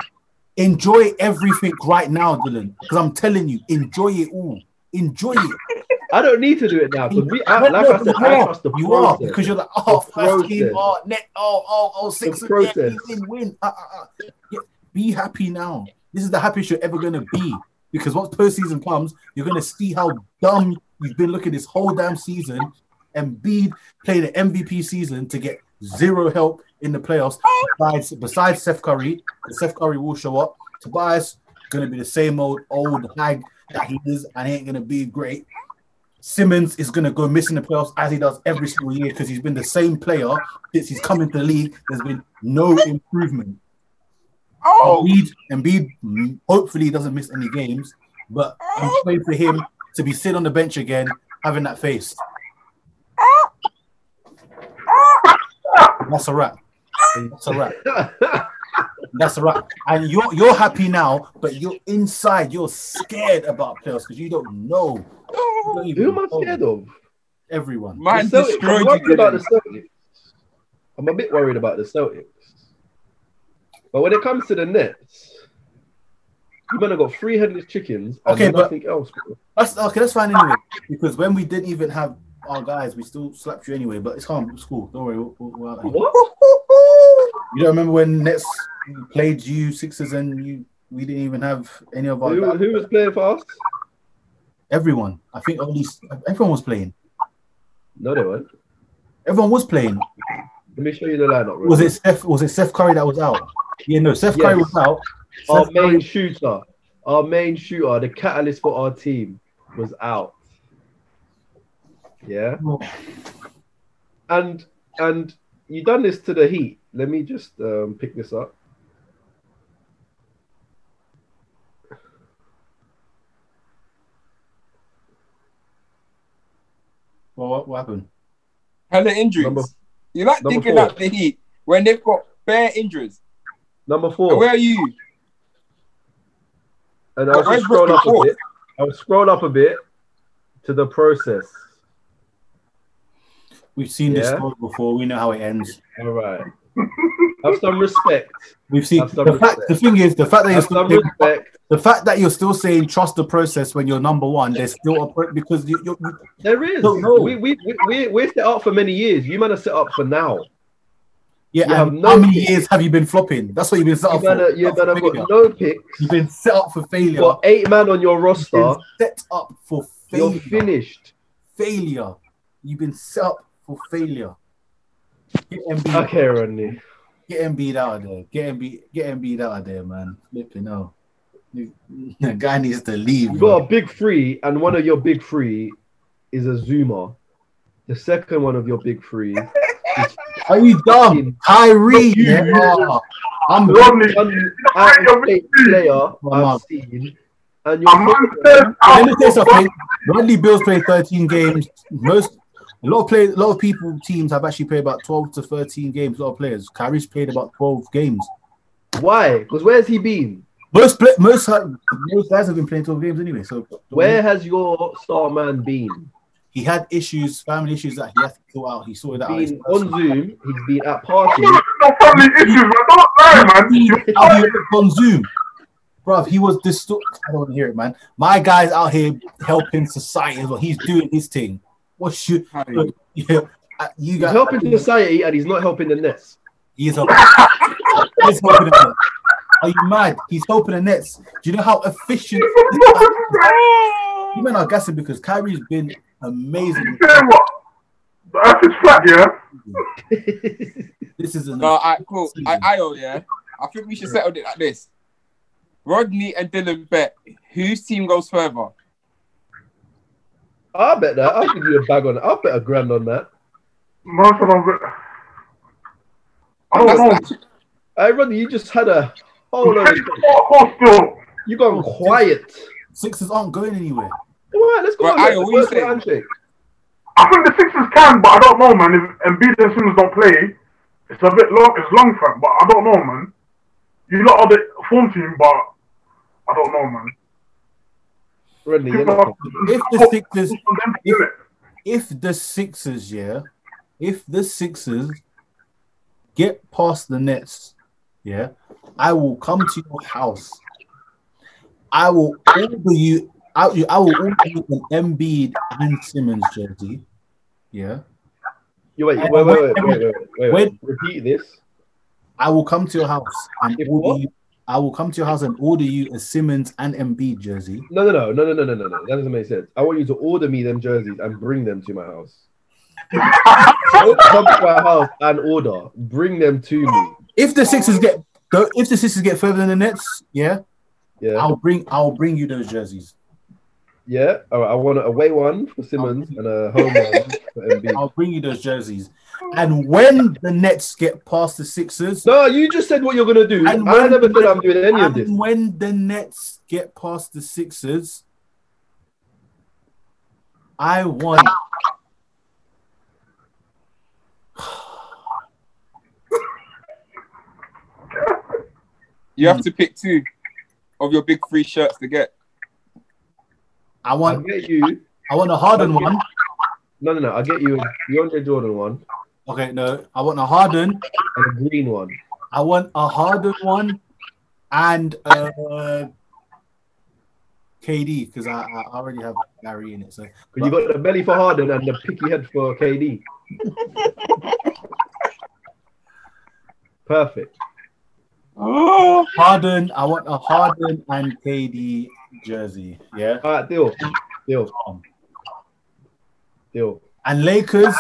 Speaker 3: Enjoy everything right now, Dylan. Because I'm telling you, enjoy it all. Enjoy it.
Speaker 4: I don't need to do it now because we, I, like
Speaker 3: no,
Speaker 4: I said,
Speaker 3: you
Speaker 4: I
Speaker 3: are.
Speaker 4: trust the
Speaker 3: You are because you're like, oh,
Speaker 4: The
Speaker 3: first game, oh, net, oh, oh, oh, six,
Speaker 4: The process.
Speaker 3: win, win. Uh, uh, uh. Yeah, be happy now. This is the happiest you're ever gonna be because once postseason comes, you're gonna see how dumb you've been looking this whole damn season. And be playing an MVP season to get zero help in the playoffs. Besides, besides Seth Curry, Seth Curry will show up. Tobias gonna be the same old old hag that he is, and he ain't gonna be great. Simmons is going to go missing the playoffs as he does every single year because he's been the same player since he's come into the league. There's been no improvement.
Speaker 5: Oh,
Speaker 3: Embiid, Embiid hopefully he doesn't miss any games, but I'm praying for him to be sitting on the bench again, having that face. That's a wrap. That's a wrap. That's right. And you're you're happy now, but you're inside. You're scared about playoffs because you don't know. You don't
Speaker 4: Who am I
Speaker 3: know.
Speaker 4: scared of?
Speaker 3: Everyone.
Speaker 5: man
Speaker 4: The Celtics.
Speaker 5: destroyed
Speaker 4: I'm worried
Speaker 5: you.
Speaker 4: about the Celtics. I'm a bit worried about the Celtics. But when it comes to the Nets, you man have got three headless chickens and
Speaker 3: Okay, but-
Speaker 4: nothing else. bro.
Speaker 3: That's okay. That's fine anyway. Because when we didn't even have our guys, we still slapped you anyway. But it's calm. It's cool. Don't worry. We'll, we'll, we'll out.
Speaker 4: What?
Speaker 3: You don't remember when Nets played you Sixers and you we didn't even have any of our
Speaker 4: Who, who was playing for us?
Speaker 3: everyone. I think only everyone was playing.
Speaker 4: No, they weren't.
Speaker 3: Everyone was playing.
Speaker 4: Let me show you the lineup. bro.
Speaker 3: Was it Steph? Was it Steph Curry that was out? Yeah, no. Steph Curry was out.
Speaker 4: our
Speaker 3: Steph
Speaker 4: main
Speaker 3: Curry-
Speaker 4: shooter? Our main shooter, the catalyst for our team, was out. Yeah, oh. and and you done this to the Heat. Let me just um, pick this up.
Speaker 3: Well, what, what happened?
Speaker 5: Hella injuries.
Speaker 4: Number-
Speaker 5: you like
Speaker 4: number
Speaker 5: thinking
Speaker 4: four.
Speaker 5: out the heat when they've got bare injuries.
Speaker 4: Number four.
Speaker 5: Where are you?
Speaker 4: And I'll just scroll up a bit. I'll scroll up a bit to the process.
Speaker 3: We've seen this story before. We know how it ends.
Speaker 4: All right. Have some respect.
Speaker 3: We've seen
Speaker 4: Have
Speaker 3: the fact. The thing is, the fact that you're still
Speaker 4: respect.
Speaker 3: the fact that you're still saying trust the process when you're number one. There's still a because you, you, you
Speaker 4: There is.
Speaker 3: No.
Speaker 4: We, we, we, we, we're set up for many years. You man are set up for now.
Speaker 3: yeah. And
Speaker 4: no
Speaker 3: how many
Speaker 4: pick.
Speaker 3: years have you been flopping? That's what you've been set up
Speaker 4: man,
Speaker 3: for.
Speaker 4: are, you
Speaker 3: Set up
Speaker 4: man
Speaker 3: for
Speaker 4: have
Speaker 3: failure.
Speaker 4: got no picks.
Speaker 3: You've been set up for
Speaker 4: You've
Speaker 3: failure.
Speaker 4: got eight man on your
Speaker 3: You've
Speaker 4: roster.
Speaker 3: been set up for failure.
Speaker 4: You're finished.
Speaker 3: failure. You've been set up for failure. Get Embiid,
Speaker 4: Okay, Rodney.
Speaker 3: get Embiid out of there. Get Embiid, get Embiid out of there, man. Flipping no. The guy needs to leave.
Speaker 4: You got a big three, and one of your big three is a Zoomer. The second one of your big three is
Speaker 3: Are you dumb? Kyrie.
Speaker 6: You-
Speaker 3: yeah. Oh, I'm
Speaker 6: Rodney,
Speaker 4: one out of state player
Speaker 3: Come
Speaker 4: I've
Speaker 3: on.
Speaker 4: seen. And
Speaker 6: a
Speaker 4: your
Speaker 6: man says
Speaker 3: Let me say. Bradley Beal's played 13 games. Most a lot of players, a lot of people, teams have actually played about 12 to 13 games. A lot of players. Kyrie's played about 12 games.
Speaker 4: why? Because where's he been?
Speaker 3: Most play, most most guys have been playing 12 games anyway. So
Speaker 4: Where has your star man been?
Speaker 3: he had issues, family issues that he had to sort out. He sorted out. his
Speaker 4: Been on Zoom. He's been at parties.
Speaker 6: no family issues, man. Don't lie, man. You-
Speaker 3: on Zoom, bro. He was distorted. I don't want to hear it, man. My guy's out here helping society as well. He's doing his thing. What's you?
Speaker 5: Harry.
Speaker 3: Yeah, uh, you
Speaker 4: He's
Speaker 3: got
Speaker 4: helping society and he's not helping the Nets.
Speaker 3: He is helping. he is helping the Nets. Are you mad? He's helping the Nets. Do you know how efficient? you men are gassing because Kyrie's been amazing.
Speaker 6: Tell you what, the earth is flat, yeah?
Speaker 3: This is an
Speaker 5: No, I cool. I, I, yeah. I think we should settle it like this. Rodney and Dylan bet whose team goes further.
Speaker 4: I'll bet that. I'll give you a bag on that. I'll bet a grand on that.
Speaker 6: Man said I'm. I don't
Speaker 5: That's
Speaker 6: know.
Speaker 5: actually-
Speaker 4: Hey, Rodney, you just had a whole lot of.
Speaker 6: Hey, hardcore.
Speaker 4: You gone quiet.
Speaker 3: Sixers aren't going anywhere.
Speaker 4: All right, let's go.
Speaker 5: But
Speaker 4: on
Speaker 5: Ayo, what you
Speaker 4: First
Speaker 5: saying?
Speaker 6: I think the Sixers can, but I don't know, man. If Embiid and Simmons don't play, it's a bit long. It's long for 'em, but I don't know, man. You lot are the form team, but I don't know, man.
Speaker 4: Rodney, you're not.
Speaker 3: If the Sixers,
Speaker 6: on them to do it.
Speaker 3: if the Sixers, yeah, if the Sixers get past the Nets yeah, I will come to your house. I will order you. I, I will order you an Embiid and Simmons jersey. Yeah,
Speaker 4: You wait,
Speaker 3: And
Speaker 4: wait, wait,
Speaker 3: when-
Speaker 4: wait, wait, wait, wait,
Speaker 3: when-
Speaker 4: Repeat this.
Speaker 3: I will come to your house and order you. I will come to your house and order you a Simmons and Embiid jersey.
Speaker 4: No, no, no, no, no, no, no, no. That doesn't make sense. I want you to order me them jerseys and bring them to my house. Don't come to my house and order. Bring them to me.
Speaker 3: If the Sixers get go, if the Sixers get further than the Nets, yeah,
Speaker 4: yeah,
Speaker 3: I'll bring I'll bring you those jerseys.
Speaker 4: Yeah, all right. I want a away one for Simmons and a home one for Embiid.
Speaker 3: I'll bring you those jerseys. And when the Nets get past the Sixers,
Speaker 4: No, you just said what you're gonna do.
Speaker 3: And
Speaker 4: I
Speaker 3: when-
Speaker 4: never said I'm doing any of this.
Speaker 3: and when the Nets get past the Sixers, I want.
Speaker 5: You have to pick two of your big three shirts to get.
Speaker 4: I
Speaker 3: I want.
Speaker 4: get you.
Speaker 3: I want a Harden one.
Speaker 4: No, no, no. I get you you a DeAndre Jordan one
Speaker 3: Okay, no, I want a Harden.
Speaker 4: and a green one.
Speaker 3: I want a Harden one, and uh, KD because I, I already have Kyrie in it. So
Speaker 4: Because you got the belly for Harden and the picky head for KD. Perfect.
Speaker 5: Oh,
Speaker 3: Harden, I want a Harden and KD jersey. Yeah.
Speaker 4: All right, deal. Deal. Deal.
Speaker 3: And Lakers,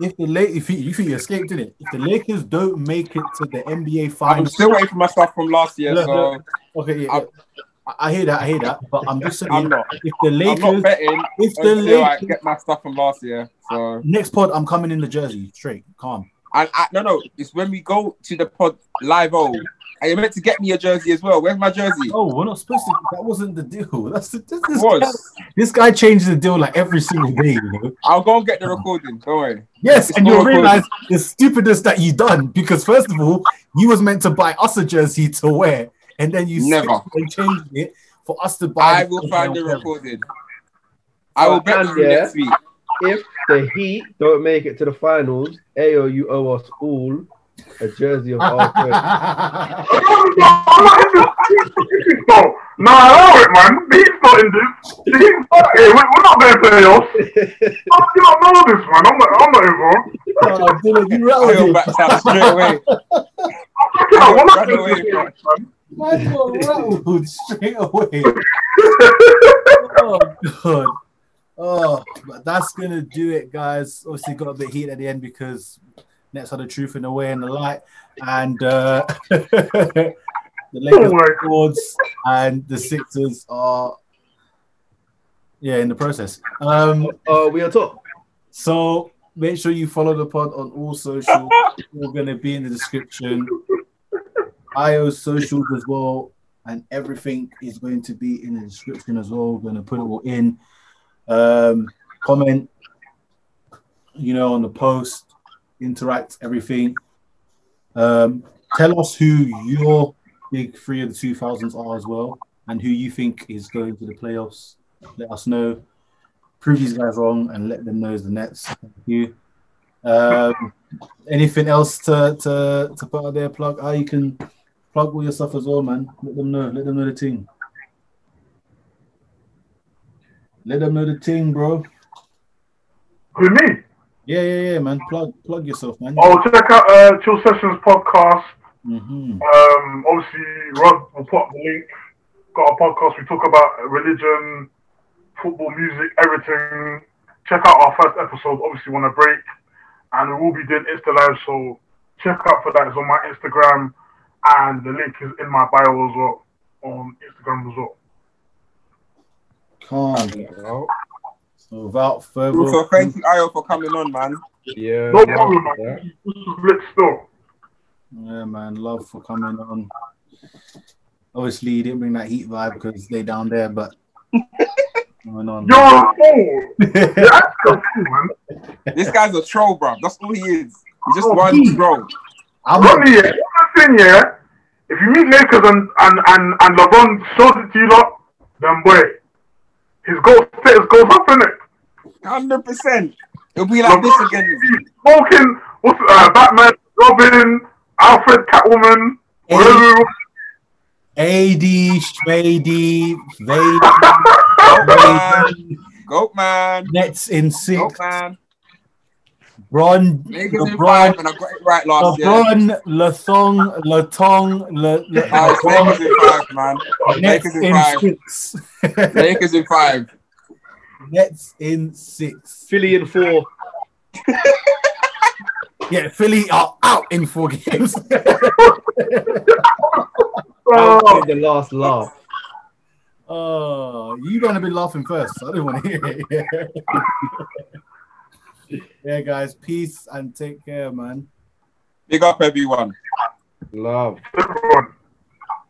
Speaker 3: if the Lake, if you, you think you escaped in it, if the Lakers don't make it to the NBA finals, I'm
Speaker 5: still waiting for my stuff from last year,
Speaker 3: Look,
Speaker 5: so
Speaker 3: okay, yeah. I, I hear that, I hear that, but I'm just saying,
Speaker 5: I'm not.
Speaker 3: if the
Speaker 5: I'm not
Speaker 3: Lakers,
Speaker 5: betting
Speaker 3: if the
Speaker 5: until I
Speaker 3: Lakers,
Speaker 5: get my stuff from last year. So
Speaker 3: next pod, I'm coming in the jersey, straight, calm.
Speaker 5: and I, no, no, it's when we go to the pod live. Oh, and you're meant to get me a jersey as well. Where's my jersey?
Speaker 3: Oh, we're not supposed to. That wasn't the deal. That's the, this, this, guy,
Speaker 5: was.
Speaker 3: this guy changes the deal like every single day. You know?
Speaker 5: I'll go and get the recording. Don't worry.
Speaker 3: Yes,
Speaker 5: It's
Speaker 3: and you'll
Speaker 5: recorded.
Speaker 3: realize the stupidest that you done because first of all, you was meant to buy us a jersey to wear, and then you
Speaker 5: Never.
Speaker 3: and changed it for us to buy.
Speaker 5: I will find the
Speaker 3: jersey.
Speaker 5: recording. I will bet
Speaker 4: And
Speaker 5: you
Speaker 4: yeah.
Speaker 5: next week.
Speaker 4: If the Heat don't make it to the finals, Ayo, you owe us all a jersey of all choice.
Speaker 6: I'm not, I'm not in this. this though. No, I know it, man. The Heat's not in this. The Heat's not here. We're, we're not going to playoffs. Oh, you don't know this, man. I'm not, I'm not involved.
Speaker 3: Oh, Dylan, you
Speaker 5: I
Speaker 3: rattled
Speaker 5: will
Speaker 3: it.
Speaker 5: back out straight away.
Speaker 6: I'm checking out. We're not
Speaker 5: Run
Speaker 6: going
Speaker 5: away
Speaker 6: to the
Speaker 5: from-
Speaker 6: man.
Speaker 3: Man got rattled straight away. oh god. Oh, but that's gonna do it, guys. Obviously, got a bit heat at the end because Nets are the truth in the way and the light, and uh, the Lakers
Speaker 6: my
Speaker 3: and the Sixers are, yeah, in the process. Um,
Speaker 4: Uh, we are top.
Speaker 3: so make sure you follow the pod on all social. We're gonna be in the description. Ayo's socials as well, and everything is going to be in the description as well. We're gonna put it all in. Um, comment, you know, on the post, interact, everything. Um, tell us who your big three of the two thousands are as well, and who you think is going to the playoffs. Let us know. Prove these guys wrong and let them know it's the Nets. Thank you. Um, anything else to, to to put out there? Plug. Ah, you can plug all your stuff as well, man. Let them know. Let them know the team. Let them know the team, bro.
Speaker 6: Who, me?
Speaker 3: Yeah, yeah, yeah, man. Plug plug yourself, man.
Speaker 6: Oh, check out uh, Chill Sessions podcast.
Speaker 3: hmm
Speaker 6: Um, obviously, Rod will put up the link. Got a podcast. We talk about religion, football, music, everything. Check out our first episode. Obviously, want a break, and we will be doing Insta live. So check out for that. It's on my Instagram, and the link is in my bio as well on Instagram as well.
Speaker 3: Calm. So without further
Speaker 5: Also, thank you, Ayo, for coming on, man.
Speaker 4: Yeah.
Speaker 6: No problem, man.
Speaker 4: yeah.
Speaker 6: This is lit still.
Speaker 3: Yeah, man. Love for coming on. Obviously, you didn't bring that heat vibe because they down there, but coming on.
Speaker 6: You're a fool. You're actually a fool, man.
Speaker 5: This guy's a troll, bro. That's all he is. He's just
Speaker 6: Oh,
Speaker 5: one
Speaker 6: he-
Speaker 5: troll.
Speaker 3: I'm not,
Speaker 6: Ronnie, yeah, one thing, yeah. If you meet Lakers and and and, and LeBron shows it to you lot, then boy, his goal status goes up, innit?
Speaker 5: Hundred percent. It'll be like this again.
Speaker 6: Smoking, what's uh, Batman, Robin, Alfred, Catwoman, Whatever.
Speaker 3: AD, Schmady,
Speaker 5: Goat man.
Speaker 3: Vader,
Speaker 5: Goat man.
Speaker 3: Nets in six.
Speaker 5: Goat man.
Speaker 3: Bron,
Speaker 5: Lakers in
Speaker 3: LeBron,
Speaker 5: five, and I got it right last year.
Speaker 3: LeBron, Lathong, Latong, Le, Le,
Speaker 5: Guys, Lakers in five, man.
Speaker 3: Nets
Speaker 5: Lakers in
Speaker 3: in
Speaker 5: five.
Speaker 3: six.
Speaker 5: Lakers in five.
Speaker 3: Nets in six.
Speaker 4: Philly in four.
Speaker 3: Yeah, Philly are out in four games.
Speaker 4: I'll
Speaker 6: Oh,
Speaker 4: the last laugh.
Speaker 3: oh, you gonna be laughing first. I do not want to hear it. yeah, guys, peace and take care, man.
Speaker 5: Big up everyone.
Speaker 4: Love.
Speaker 6: everyone.